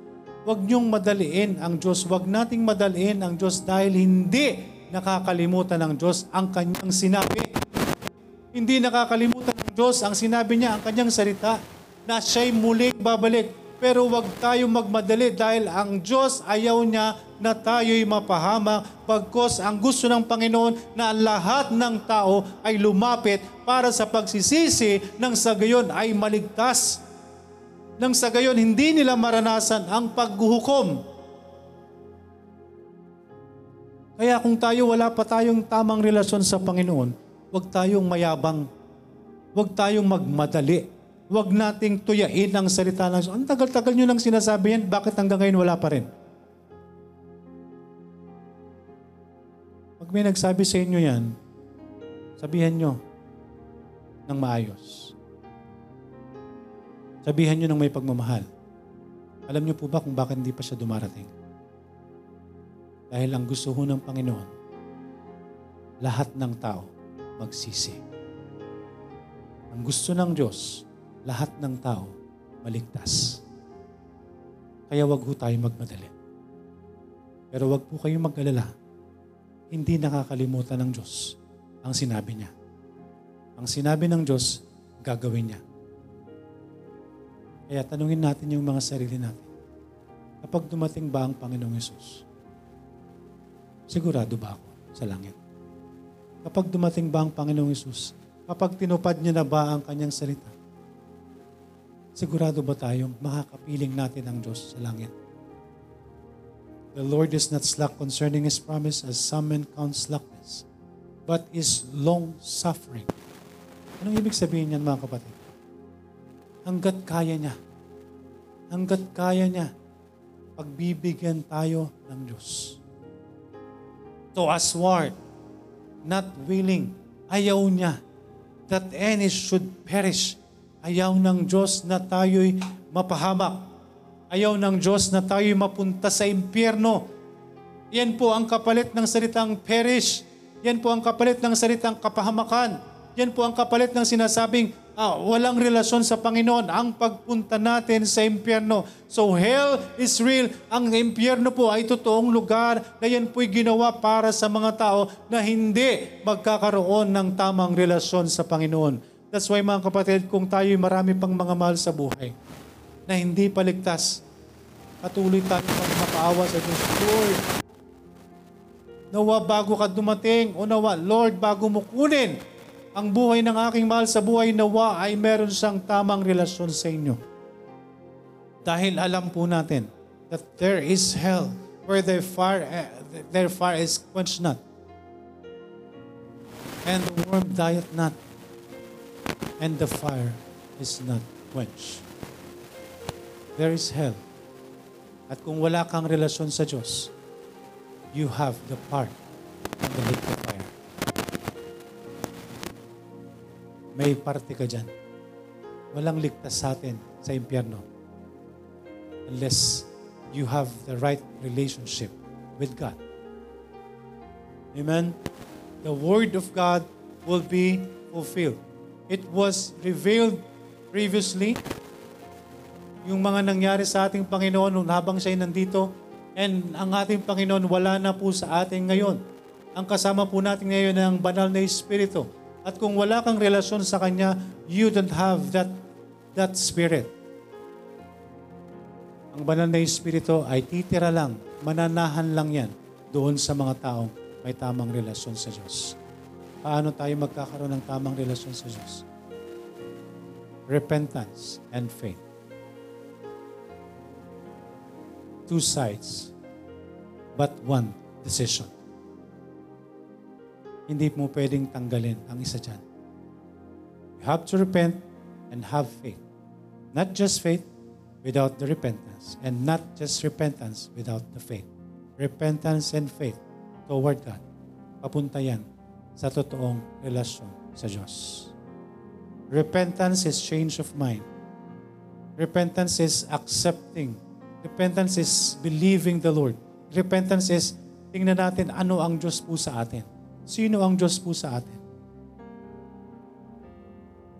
Huwag niyong madaliin ang Diyos. Huwag nating madaliin ang Diyos dahil hindi nakakalimutan ng Diyos ang kanyang sinabi. Hindi nakakalimutan Diyos, ang sinabi niya, ang kanyang salita, na siya'y muling babalik. Pero huwag tayong magmadali dahil ang Diyos ayaw niya na tayo'y mapahamak pagkos ang gusto ng Panginoon na lahat ng tao ay lumapit para sa pagsisisi ng sa gayon ay maligtas. Nang sa gayon hindi nila maranasan ang paghuhukom. Kaya kung tayo wala pa tayong tamang relasyon sa Panginoon, huwag tayong mayabang Huwag tayong magmadali. Huwag nating tuyain ang salita ng Diyos. Ang tagal-tagal nyo nang sinasabi yan, bakit hanggang ngayon wala pa rin? Pag may nagsabi sa inyo yan, Sabihan nyo ng maayos. Sabihan nyo ng may pagmamahal. Alam nyo po ba kung bakit hindi pa siya dumarating? Dahil ang gusto ho ng Panginoon, lahat ng tao magsisi. Ang gusto ng Diyos, lahat ng tao maligtas. Kaya wag ho tayo magmadali. Pero wag po kayong mag-alala. Hindi nakakalimutan ng Diyos ang sinabi niya. Ang sinabi ng Diyos, gagawin niya. Kaya tanungin natin yung mga sarili natin. Kapag dumating ba ang Panginoong Yesus? Sigurado ba ako sa langit? Kapag dumating ba ang Panginoong Yesus? Kapag tinupad niya na ba ang kanyang salita? Sigurado ba tayong makakapiling natin ang Diyos sa langit? The Lord is not slack concerning His promise as some men count slackness, but is long-suffering. Anong ibig sabihin niyan mga kapatid? Hanggat kaya niya, hanggat kaya niya, pagbibigyan tayo ng Diyos. To asward, not willing, ayaw niya that any should perish. Ayaw ng Diyos na tayo'y mapahamak. Ayaw ng Diyos na tayo'y mapunta sa impyerno. Yan po ang kapalit ng salitang perish. Yan po ang kapalit ng salitang kapahamakan. Yan po ang kapalit ng sinasabing ah, walang relasyon sa Panginoon ang pagpunta natin sa impyerno. So hell is real. Ang impyerno po ay totoong lugar na yan po'y ginawa para sa mga tao na hindi magkakaroon ng tamang relasyon sa Panginoon. That's why mga kapatid, kung tayo'y marami pang mga mahal sa buhay na hindi paligtas, patuloy tayo magmapaawa sa Diyos. Lord, nawa bago ka dumating o nawa, Lord, bago mo kunin ang buhay ng aking mahal sa buhay, nawa ay meron siyang tamang relasyon sa inyo. Dahil alam po natin that there is hell where their fire, eh, their fire is quenched not. And the worm dieth not. And the fire is not quenched. There is hell. At kung wala kang relasyon sa Diyos, you have the part of the lake of fire. May parte ka dyan. Walang ligtas sa atin sa impyerno unless you have the right relationship with God. Amen? The Word of God will be fulfilled. It was revealed previously yung mga nangyari sa ating Panginoon habang siya nandito and ang ating Panginoon wala na po sa atin ngayon. Ang kasama po natin ngayon ay ang banal na Espiritu. At kung wala kang relasyon sa Kanya, you don't have that, that Spirit. Ang banal na Espiritu ay titira lang, mananahan lang yan doon sa mga taong may tamang relasyon sa Diyos. Paano tayo magkakaroon ng tamang relasyon sa Diyos? Repentance and faith. Two sides, but one decision. Hindi mo pwedeng tanggalin ang isa dyan. You have to repent and have faith. Not just faith without the repentance, and not just repentance without the faith. Repentance and faith toward God. Papunta yan sa totoong relasyon sa Diyos. Repentance is change of mind. Repentance is accepting. Repentance is believing the Lord. Repentance is tingnan natin ano ang Diyos po sa atin. Sino ang Diyos po sa atin?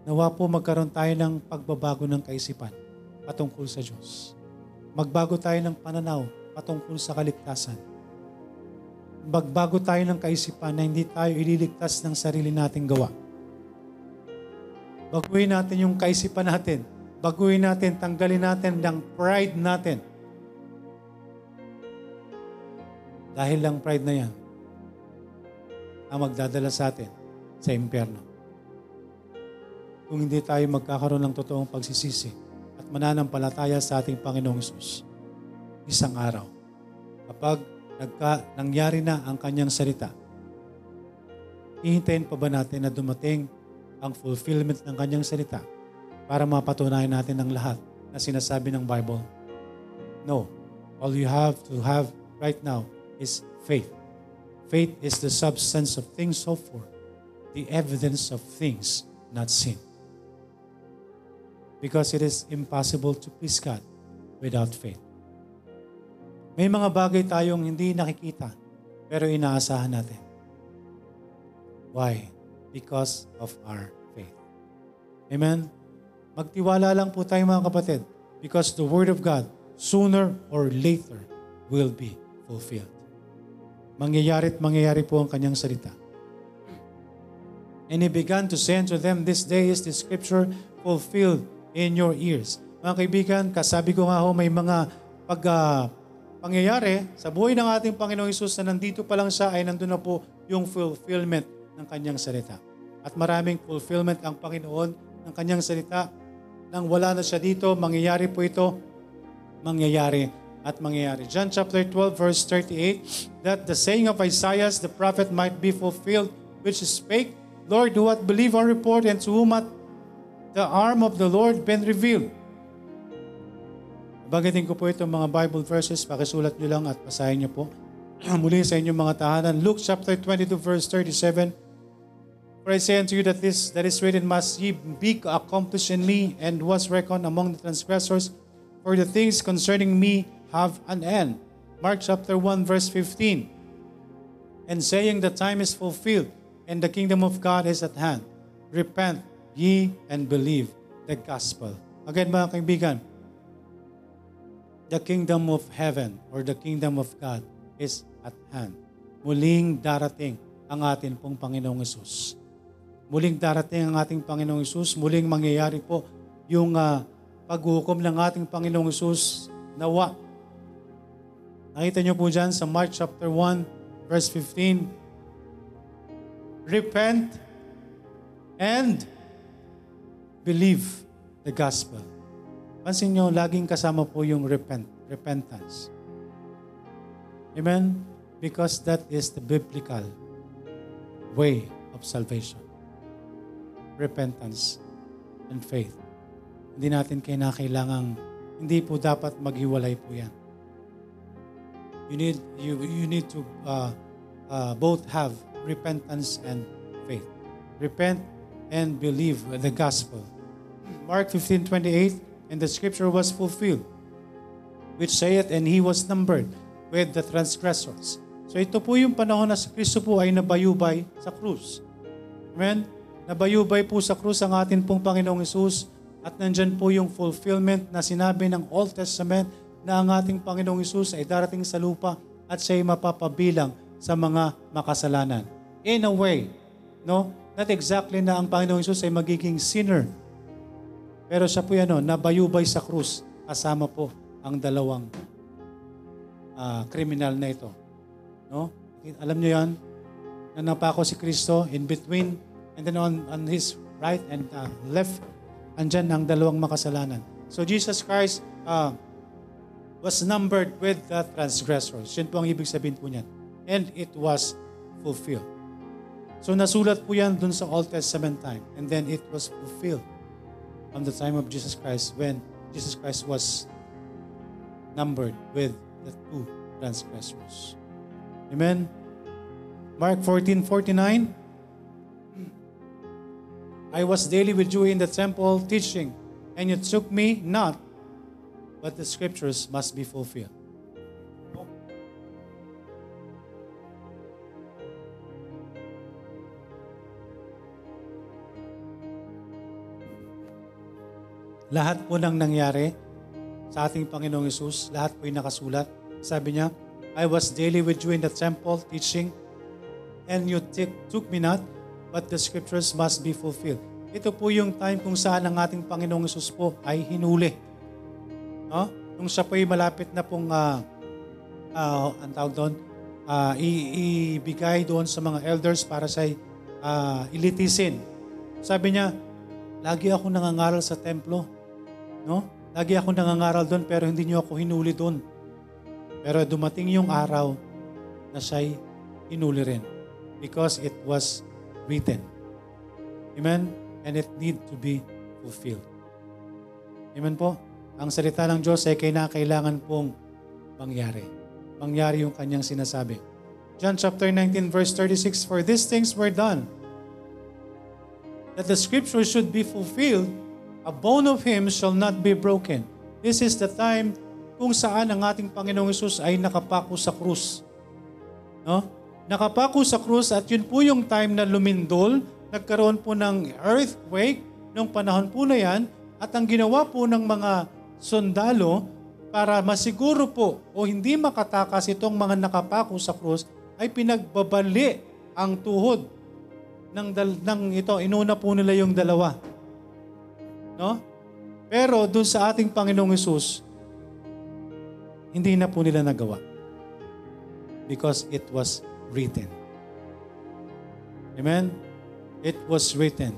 Nawa po magkaroon tayo ng pagbabago ng kaisipan patungkol sa Diyos. Magbago tayo ng pananaw patungkol sa kaligtasan. Magbago tayo ng kaisipan na hindi tayo ililigtas ng sarili nating gawa. Baguhin natin yung kaisipan natin. Baguhin natin, tanggalin natin ng pride natin. Dahil lang pride na yan, ang magdadala sa atin sa impyerno. Kung hindi tayo magkakaroon ng totoong pagsisisi at mananampalataya sa ating Panginoong Isus, isang araw, kapag nagka, nangyari na ang kanyang salita, hihintayin pa ba natin na dumating ang fulfillment ng kanyang salita para mapatunayan natin ang lahat na sinasabi ng Bible? No. All you have to have right now is faith. Faith is the substance of things hoped for the evidence of things not seen. Because it is impossible to please God without faith. May mga bagay tayong hindi nakikita pero inaasahan natin. Why? Because of our faith. Amen? Magtiwala lang po tayo mga kapatid because the Word of God sooner or later will be fulfilled. Mangyayari at mangyayari po ang kanyang salita. And he began to say unto them, This day is the scripture fulfilled in your ears. Mga kaibigan, kasabi ko nga ho, may mga pag, uh, pangyayari sa buhay ng ating Panginoong Isus na nandito pa lang siya ay nandun na po yung fulfillment ng kanyang salita. At maraming fulfillment ang Panginoon ng kanyang salita. Nang wala na siya dito, mangyayari po ito, mangyayari at mangyayari. John chapter 12 verse 38, that the saying of Isaiah the prophet might be fulfilled, which spake, Lord, do what believe our report, and to whom hath the arm of the Lord been revealed? Bagatin ko po itong mga Bible verses, pakisulat nyo lang at basahin nyo po. [CLEARS THROAT] Muli sa inyong mga tahanan. Luke chapter 22 verse 37. For I say unto you that this that is written must ye be accomplished in me, and was reckoned among the transgressors. For the things concerning me have an end. Mark chapter 1 verse 15. And saying the time is fulfilled, and the kingdom of God is at hand. Repent ye and believe the gospel. Again mga kaibigan, the kingdom of heaven or the kingdom of God is at hand. Muling darating ang atin pong Panginoong Isus. Muling darating ang ating Panginoong Isus. Muling mangyayari po yung uh, paghukom ng ating Panginoong Isus nawa. Nakita niyo po dyan sa Mark chapter 1 verse 15. Repent and believe the gospel. Pansin nyo, laging kasama po yung repent, repentance. Amen? Because that is the biblical way of salvation. Repentance and faith. Hindi natin kailangang, hindi po dapat maghiwalay po yan. You need, you, you need to uh, uh, both have repentance and faith. Repent and believe the gospel. Mark 15, 28, and the scripture was fulfilled, which saith, and he was numbered with the transgressors. So ito po yung panahon na si Kristo po ay nabayubay sa krus. Amen? Nabayubay po sa krus ang atin pong Panginoong Isus at nandyan po yung fulfillment na sinabi ng Old Testament na ang ating Panginoong Isus ay darating sa lupa at siya'y mapapabilang sa mga makasalanan. In a way, no? Not exactly na ang Panginoong Isus ay magiging sinner pero siya po yan, no, nabayubay sa krus kasama po ang dalawang uh, kriminal na ito. No? Alam niyo yan, na napako si Kristo in between and then on, on his right and uh, left, andyan ang dalawang makasalanan. So Jesus Christ uh, was numbered with the transgressors. Yan po ang ibig sabihin po niyan. And it was fulfilled. So nasulat po yan dun sa Old Testament time. And then it was fulfilled from the time of Jesus Christ when Jesus Christ was numbered with the two transgressors. Amen. Mark 14, 49. I was daily with you in the temple teaching, and you took me not, but the scriptures must be fulfilled. Lahat po ng nangyari sa ating Panginoong Yesus, lahat po ay nakasulat. Sabi niya, I was daily with you in the temple teaching, and you t- took me not, but the scriptures must be fulfilled. Ito po yung time kung saan ang ating Panginoong Yesus po ay hinuli. No? Nung siya po ay malapit na pong, uh, uh, ang tawag doon, uh, ibigay doon sa mga elders para sa uh, ilitisin. Sabi niya, lagi ako nangangaral sa templo No? Lagi ako nangangaral doon pero hindi niyo ako hinuli doon. Pero dumating yung araw na siya'y hinuli rin. Because it was written. Amen? And it need to be fulfilled. Amen po? Ang salita ng Diyos ay kailangan pong mangyari. Mangyari yung kanyang sinasabi. John chapter 19 verse 36, For these things were done, that the scripture should be fulfilled, a bone of him shall not be broken. This is the time kung saan ang ating Panginoong Yesus ay nakapako sa krus. No? Nakapako sa krus at yun po yung time na lumindol, nagkaroon po ng earthquake nung panahon po na yan at ang ginawa po ng mga sundalo para masiguro po o hindi makatakas itong mga nakapako sa krus ay pinagbabali ang tuhod ng, dal, ng ito. Inuna po nila yung dalawa. No? Pero dun sa ating Panginoong Yesus, hindi na po nila nagawa. Because it was written. Amen? It was written.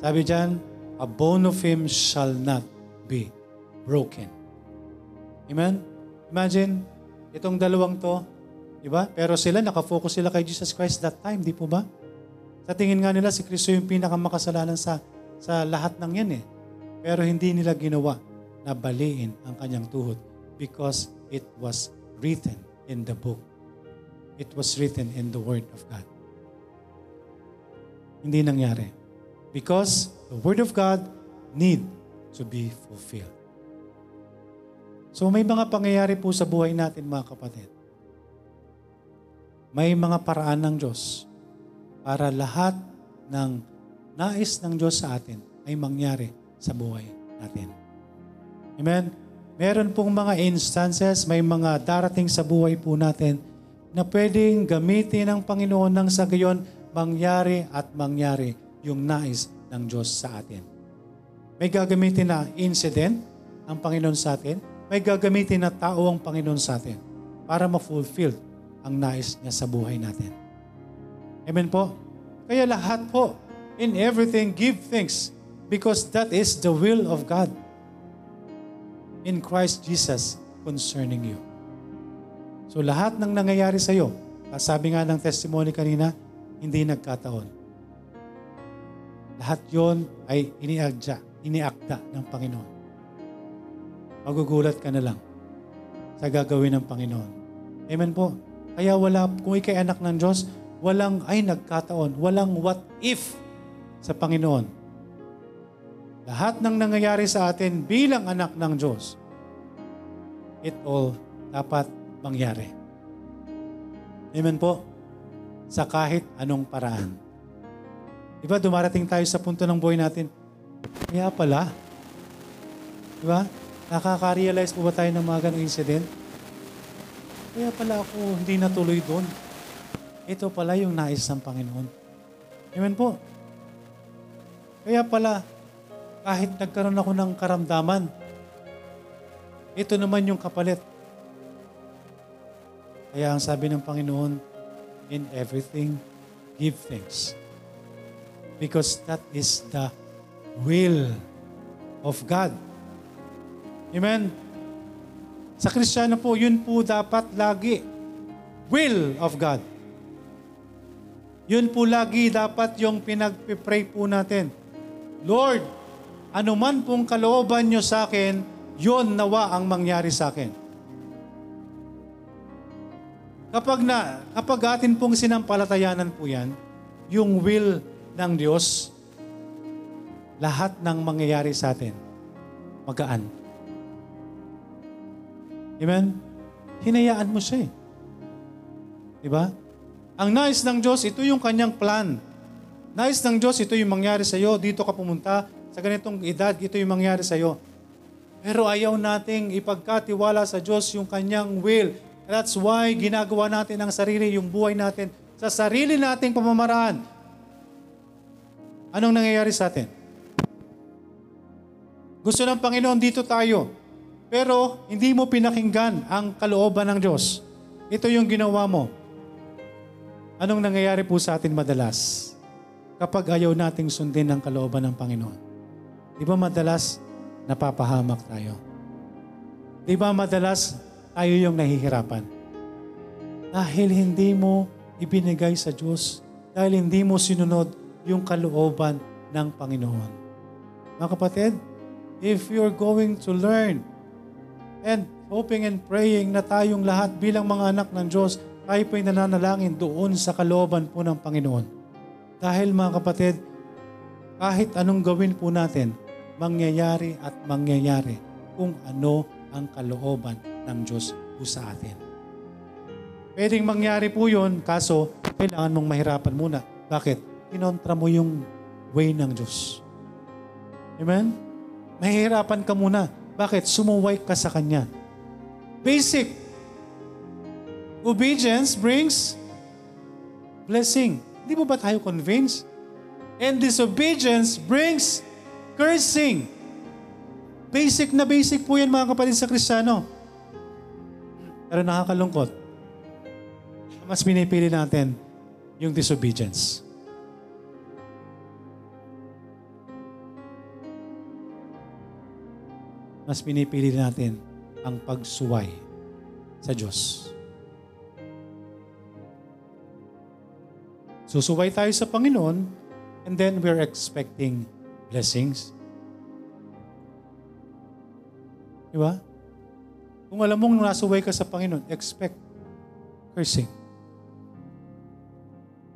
Sabi dyan, a bone of him shall not be broken. Amen? Imagine, itong dalawang to, di ba? Pero sila, nakafocus sila kay Jesus Christ that time, di po ba? Sa tingin nga nila, si Kristo yung pinakamakasalanan sa, sa lahat ng yan eh. Pero hindi nila ginawa na baliin ang kanyang tuhod because it was written in the book. It was written in the Word of God. Hindi nangyari. Because the Word of God need to be fulfilled. So may mga pangyayari po sa buhay natin mga kapatid. May mga paraan ng Diyos para lahat ng nais ng Diyos sa atin ay mangyari sa buhay natin. Amen? Meron pong mga instances, may mga darating sa buhay po natin na pwedeng gamitin ng Panginoon ng sa gayon mangyari at mangyari yung nais ng Diyos sa atin. May gagamitin na incident ang Panginoon sa atin, may gagamitin na tao ang Panginoon sa atin para ma-fulfill ang nais niya sa buhay natin. Amen po? Kaya lahat po, in everything, give thanks because that is the will of God in Christ Jesus concerning you. So lahat ng nangyayari sa iyo, sabi nga ng testimony kanina, hindi nagkataon. Lahat yon ay iniagda, iniakda ng Panginoon. Magugulat ka na lang sa gagawin ng Panginoon. Amen po. Kaya wala, kung ikay anak ng Diyos, walang ay nagkataon, walang what if sa Panginoon. Lahat ng nangyayari sa atin bilang anak ng Diyos, it all dapat mangyari. Amen po? Sa kahit anong paraan. Diba, dumarating tayo sa punto ng buhay natin, kaya pala, diba, nakaka-realize po ba tayo ng mga ganong incident? Kaya pala ako hindi natuloy doon. Ito pala yung nais ng Panginoon. Amen po? Kaya pala, kahit nagkaroon ako ng karamdaman, ito naman yung kapalit. Kaya ang sabi ng Panginoon, in everything, give thanks. Because that is the will of God. Amen? Sa Kristiyano po, yun po dapat lagi. Will of God. Yun po lagi dapat yung pinag-pray po natin. Lord, anuman pong kalooban nyo sa akin, yun nawa ang mangyari sa akin. Kapag na, kapag atin pong sinampalatayanan po yan, yung will ng Diyos, lahat ng mangyayari sa atin, magaan. Amen? Hinayaan mo siya eh. Diba? Ang nais ng Diyos, ito yung kanyang plan. Nais ng Diyos, ito yung mangyari sa iyo. Dito ka pumunta, sa ganitong edad, ito yung mangyari sa iyo. Pero ayaw nating ipagkatiwala sa Diyos yung kanyang will. That's why ginagawa natin ang sarili, yung buhay natin, sa sarili nating pamamaraan. Anong nangyayari sa atin? Gusto ng Panginoon, dito tayo. Pero hindi mo pinakinggan ang kalooban ng Diyos. Ito yung ginawa mo. Anong nangyayari po sa atin madalas? Kapag ayaw nating sundin ang kalooban ng Panginoon. Di ba madalas napapahamak tayo? Di ba madalas tayo yung nahihirapan? Dahil hindi mo ibinigay sa Diyos. Dahil hindi mo sinunod yung kalooban ng Panginoon. Mga kapatid, if you're going to learn and hoping and praying na tayong lahat bilang mga anak ng Diyos, tayo po'y nananalangin doon sa kalooban po ng Panginoon. Dahil mga kapatid, kahit anong gawin po natin, mangyayari at mangyayari kung ano ang kalooban ng Diyos po sa atin. Pwedeng mangyari po yun, kaso kailangan mong mahirapan muna. Bakit? Kinontra mo yung way ng Diyos. Amen? Mahihirapan ka muna. Bakit? Sumuway ka sa Kanya. Basic. Obedience brings blessing. Hindi mo ba tayo convinced? And disobedience brings cursing. Basic na basic po yan mga kapatid sa Kristiyano. Pero nakakalungkot. Mas pinipili natin yung disobedience. Mas pinipili natin ang pagsuway sa Diyos. Susuway tayo sa Panginoon and then we're expecting blessings. Di ba? Kung alam mong nasuway ka sa Panginoon, expect cursing.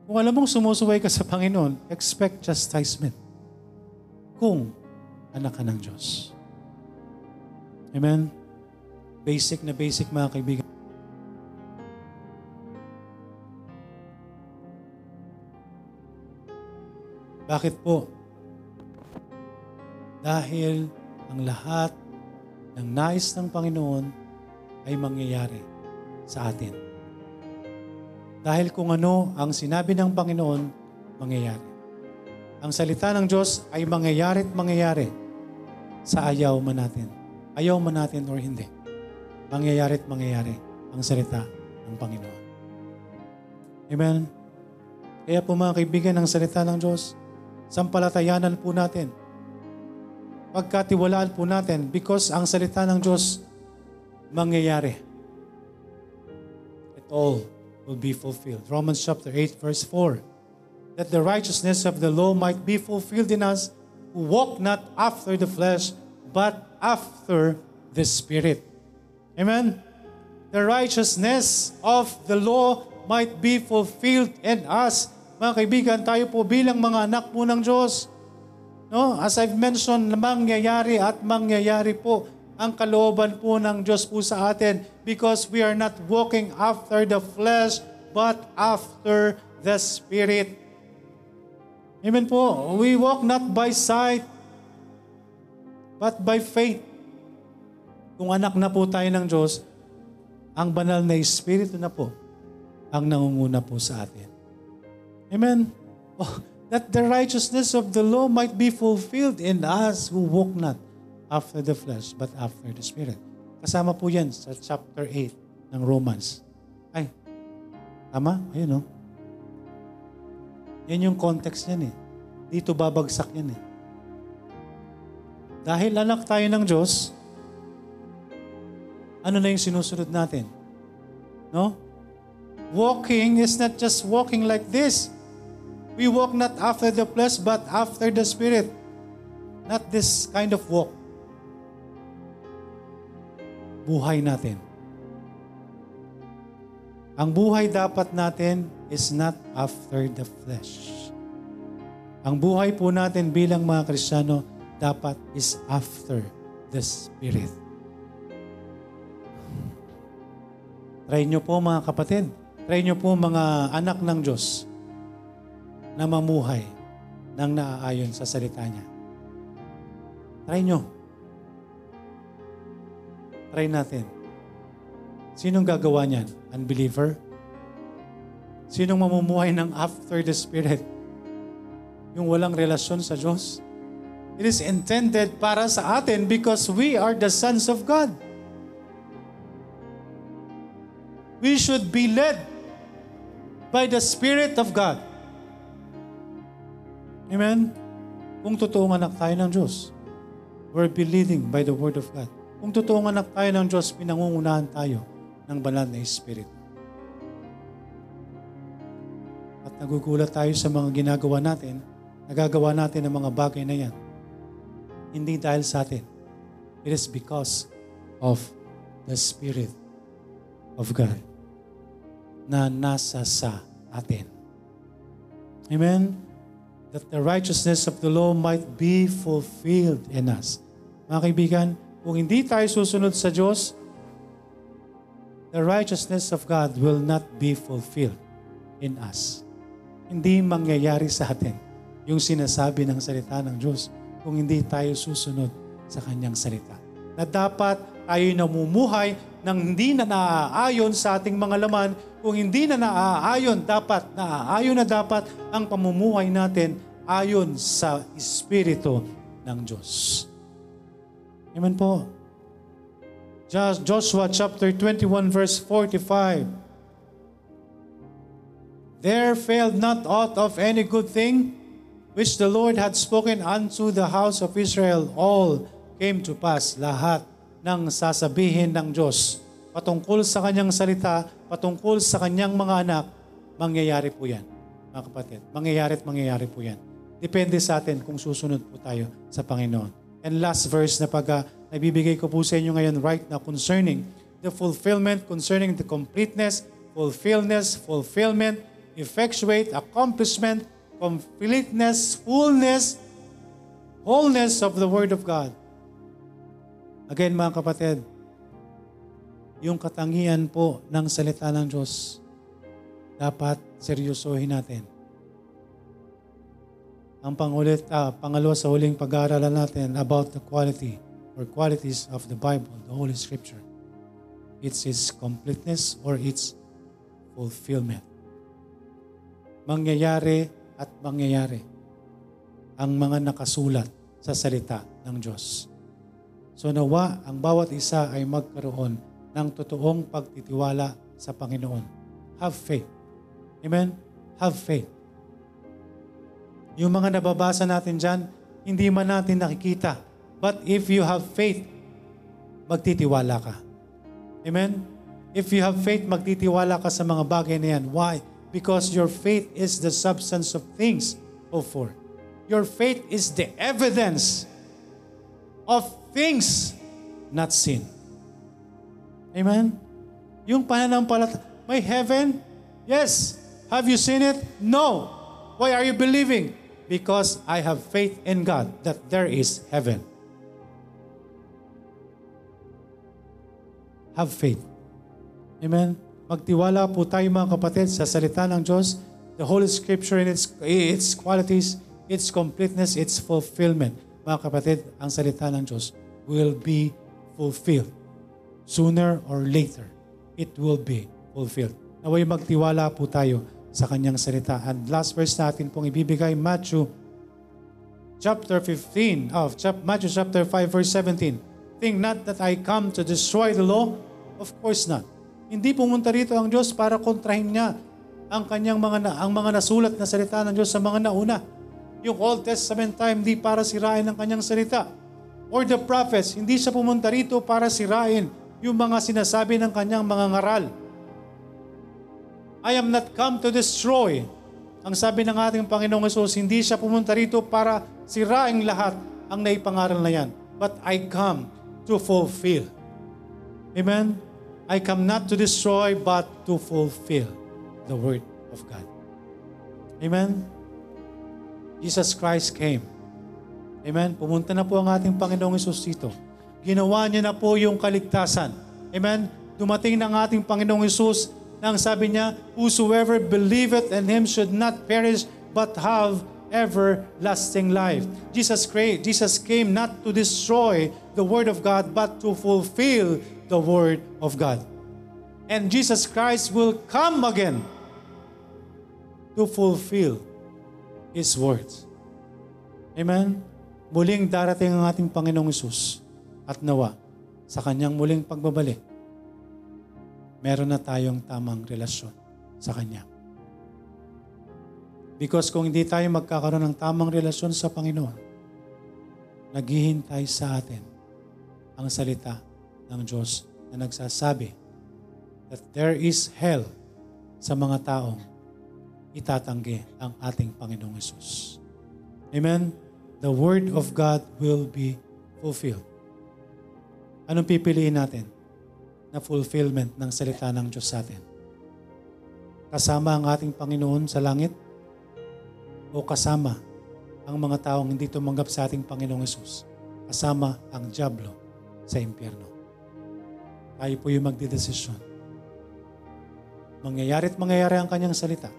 Kung alam mong sumusuway ka sa Panginoon, expect chastisement. Kung anak ka ng Diyos. Amen? Basic na basic mga kaibigan. Bakit po? Dahil ang lahat ng nais ng Panginoon ay mangyayari sa atin. Dahil kung ano ang sinabi ng Panginoon, mangyayari. Ang salita ng Diyos ay mangyayari at mangyayari sa ayaw man natin. Ayaw man natin or hindi. Mangyayari at mangyayari ang salita ng Panginoon. Amen? Kaya po mga kaibigan, ang salita ng Diyos, sampalatayanan po natin. Pagkatiwalaan po natin because ang salita ng Diyos mangyayari. It all will be fulfilled. Romans chapter 8 verse 4. That the righteousness of the law might be fulfilled in us who walk not after the flesh but after the Spirit. Amen? The righteousness of the law might be fulfilled in us mga kaibigan, tayo po bilang mga anak po ng Diyos. No? As I've mentioned, mangyayari at mangyayari po ang kalooban po ng Diyos po sa atin because we are not walking after the flesh but after the Spirit. Amen po. We walk not by sight but by faith. Kung anak na po tayo ng Diyos, ang banal na Espiritu na po ang nangunguna po sa atin. Amen. Oh, that the righteousness of the law might be fulfilled in us who walk not after the flesh, but after the Spirit. Kasama po yan sa chapter 8 ng Romans. Ay, tama? Ayun, no? Yan yung context niyan eh. Dito babagsak yan eh. Dahil anak tayo ng Diyos, ano na yung sinusunod natin? No? Walking is not just walking like this. We walk not after the flesh, but after the Spirit. Not this kind of walk. Buhay natin. Ang buhay dapat natin is not after the flesh. Ang buhay po natin bilang mga Kristiyano dapat is after the Spirit. Try nyo po mga kapatid. Try nyo po mga anak ng Diyos na mamuhay ng naaayon sa salita niya. Try nyo. Try natin. Sinong gagawa niyan? Unbeliever? Sinong mamumuhay ng after the Spirit? Yung walang relasyon sa Diyos? It is intended para sa atin because we are the sons of God. We should be led by the Spirit of God. Amen? Kung totoong anak tayo ng Diyos, we're believing by the Word of God. Kung totoong anak tayo ng Diyos, pinangungunahan tayo ng banal na Espiritu. At nagugulat tayo sa mga ginagawa natin, nagagawa natin ang mga bagay na yan. Hindi dahil sa atin. It is because of the Spirit of God na nasa sa atin. Amen? that the righteousness of the law might be fulfilled in us. Mga kaibigan, kung hindi tayo susunod sa Diyos, the righteousness of God will not be fulfilled in us. Hindi mangyayari sa atin yung sinasabi ng salita ng Diyos kung hindi tayo susunod sa Kanyang salita. Na dapat tayo namumuhay ng hindi na naaayon sa ating mga laman. Kung hindi na naaayon, dapat, naaayon na dapat ang pamumuhay natin ayon sa Espiritu ng Diyos. Amen po. Jo- Joshua chapter 21 verse 45. There failed not aught of any good thing which the Lord had spoken unto the house of Israel. All came to pass. Lahat ng sasabihin ng Diyos patungkol sa kanyang salita, patungkol sa kanyang mga anak, mangyayari po yan, mga kapatid. Mangyayari at mangyayari po yan. Depende sa atin kung susunod po tayo sa Panginoon. And last verse na pag uh, nabibigay ko po sa inyo ngayon right now concerning the fulfillment, concerning the completeness, fulfillness, fulfillment, effectuate, accomplishment, completeness, fullness, wholeness of the Word of God. Again mga kapatid, yung katangian po ng salita ng Diyos, dapat seryosohin natin. Ang pangulit, ah, pangalawa sa huling pag-aaralan natin about the quality or qualities of the Bible, the Holy Scripture. It's its completeness or its fulfillment. Mangyayari at mangyayari ang mga nakasulat sa salita ng Diyos. So nawa ang bawat isa ay magkaroon ng totoong pagtitiwala sa Panginoon. Have faith. Amen? Have faith. Yung mga nababasa natin dyan, hindi man natin nakikita. But if you have faith, magtitiwala ka. Amen? If you have faith, magtitiwala ka sa mga bagay na yan. Why? Because your faith is the substance of things hoped for. Your faith is the evidence of things not seen. Amen? Yung pananampalat, may heaven? Yes. Have you seen it? No. Why are you believing? Because I have faith in God that there is heaven. Have faith. Amen? Magtiwala po tayo mga kapatid sa salita ng Diyos, the Holy Scripture in its, its qualities, its completeness, its fulfillment. Mga kapatid, ang salita ng Diyos will be fulfilled. Sooner or later, it will be fulfilled. Naway magtiwala po tayo sa kanyang salita. And last verse natin pong ibibigay, Matthew chapter 15, of chap, Matthew chapter 5 verse 17. Think not that I come to destroy the law? Of course not. Hindi pumunta rito ang Diyos para kontrahin niya ang kanyang mga na, ang mga nasulat na salita ng Diyos sa mga nauna. Yung Old Testament time, hindi para sirain ang kanyang salita. Or the prophets, hindi siya pumunta rito para sirain yung mga sinasabi ng kanyang mga ngaral. I am not come to destroy. Ang sabi ng ating Panginoong Yesus, hindi siya pumunta rito para siraing lahat ang naipangaral na yan. But I come to fulfill. Amen? I come not to destroy, but to fulfill the Word of God. Amen? Jesus Christ came. Amen? Pumunta na po ang ating Panginoong Yesus dito. Ginawa niya na po yung kaligtasan. Amen? Dumating na ang ating Panginoong Yesus nang sabi niya, Whosoever believeth in Him should not perish, but have everlasting life. Jesus, Jesus came not to destroy the Word of God, but to fulfill the Word of God. And Jesus Christ will come again to fulfill His words. Amen? Muling darating ang ating Panginoong Isus at nawa sa Kanyang muling pagbabalik, meron na tayong tamang relasyon sa Kanya. Because kung hindi tayo magkakaroon ng tamang relasyon sa Panginoon, naghihintay sa atin ang salita ng Diyos na nagsasabi that there is hell sa mga taong itatanggi ang ating Panginoong Yesus. Amen? The Word of God will be fulfilled. Anong pipiliin natin na fulfillment ng salita ng Diyos sa atin? Kasama ang ating Panginoon sa langit o kasama ang mga taong hindi tumanggap sa ating Panginoong Yesus kasama ang Diablo sa impyerno. Tayo po yung magdidesisyon. Mangyayari at mangyayari ang kanyang salita.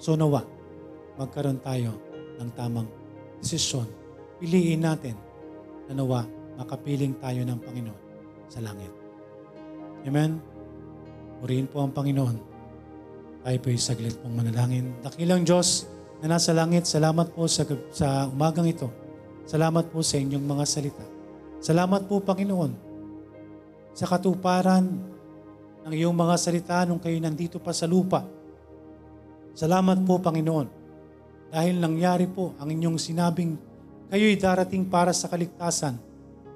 So nawa, magkaroon tayo ng tamang desisyon. Piliin natin na nawa makapiling tayo ng Panginoon sa langit. Amen? Purihin po ang Panginoon. Tayo po yung saglit pong manalangin. Dakilang Diyos na nasa langit, salamat po sa, sa umagang ito. Salamat po sa inyong mga salita. Salamat po, Panginoon, sa katuparan ng iyong mga salita nung kayo nandito pa sa lupa. Salamat po, Panginoon, dahil nangyari po ang inyong sinabing kayo'y darating para sa kaligtasan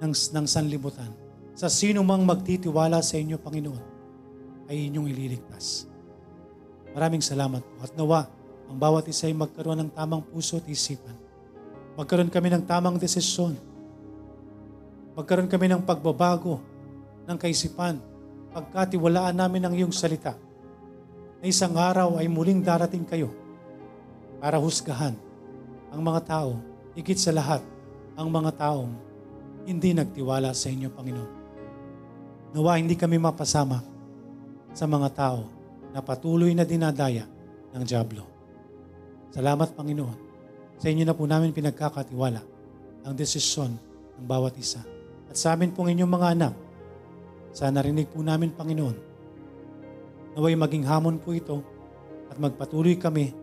ng, ng sanlibutan. Sa sino mang magtitiwala sa inyo, Panginoon, ay inyong ililigtas. Maraming salamat po at nawa ang bawat isa ay magkaroon ng tamang puso at isipan. Magkaroon kami ng tamang desisyon. Magkaroon kami ng pagbabago ng kaisipan pagkatiwalaan namin ang iyong salita na isang araw ay muling darating kayo para husgahan ang mga tao, higit sa lahat, ang mga taong hindi nagtiwala sa inyo, Panginoon. Nawa hindi kami mapasama sa mga tao na patuloy na dinadaya ng Diablo. Salamat, Panginoon. Sa inyo na po namin pinagkakatiwala ang desisyon ng bawat isa. At sa amin pong inyong mga anak, sana narinig po namin, Panginoon, naway maging hamon po ito at magpatuloy kami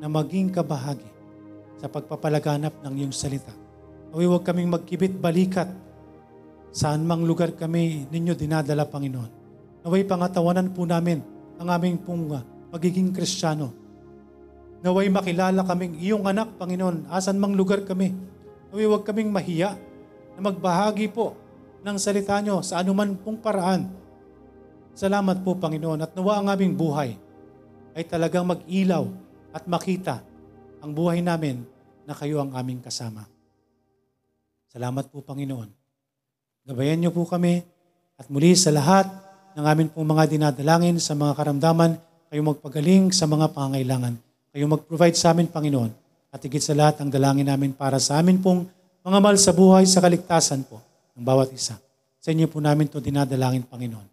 na maging kabahagi sa pagpapalaganap ng iyong salita. Naway huwag kaming magkibit balikat saan mang lugar kami ninyo dinadala, Panginoon. Naway pangatawanan po namin ang aming pong uh, magiging kristyano. Naway makilala kaming iyong anak, Panginoon, asan mang lugar kami. Naway huwag kaming mahiya na magbahagi po ng salita nyo sa anuman pong paraan. Salamat po, Panginoon, at nawa ang aming buhay ay talagang mag-ilaw at makita ang buhay namin na kayo ang aming kasama. Salamat po, Panginoon. Gabayan niyo po kami at muli sa lahat ng amin pong mga dinadalangin sa mga karamdaman, kayo magpagaling sa mga pangailangan. Kayo mag-provide sa amin, Panginoon. At higit sa lahat ang dalangin namin para sa amin pong mga mahal sa buhay sa kaligtasan po ng bawat isa. Sa inyo po namin ito dinadalangin, Panginoon.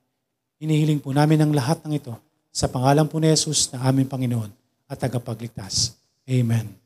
Hinihiling po namin ang lahat ng ito sa pangalan po ni Jesus na aming Panginoon at tagapagligtas. Amen.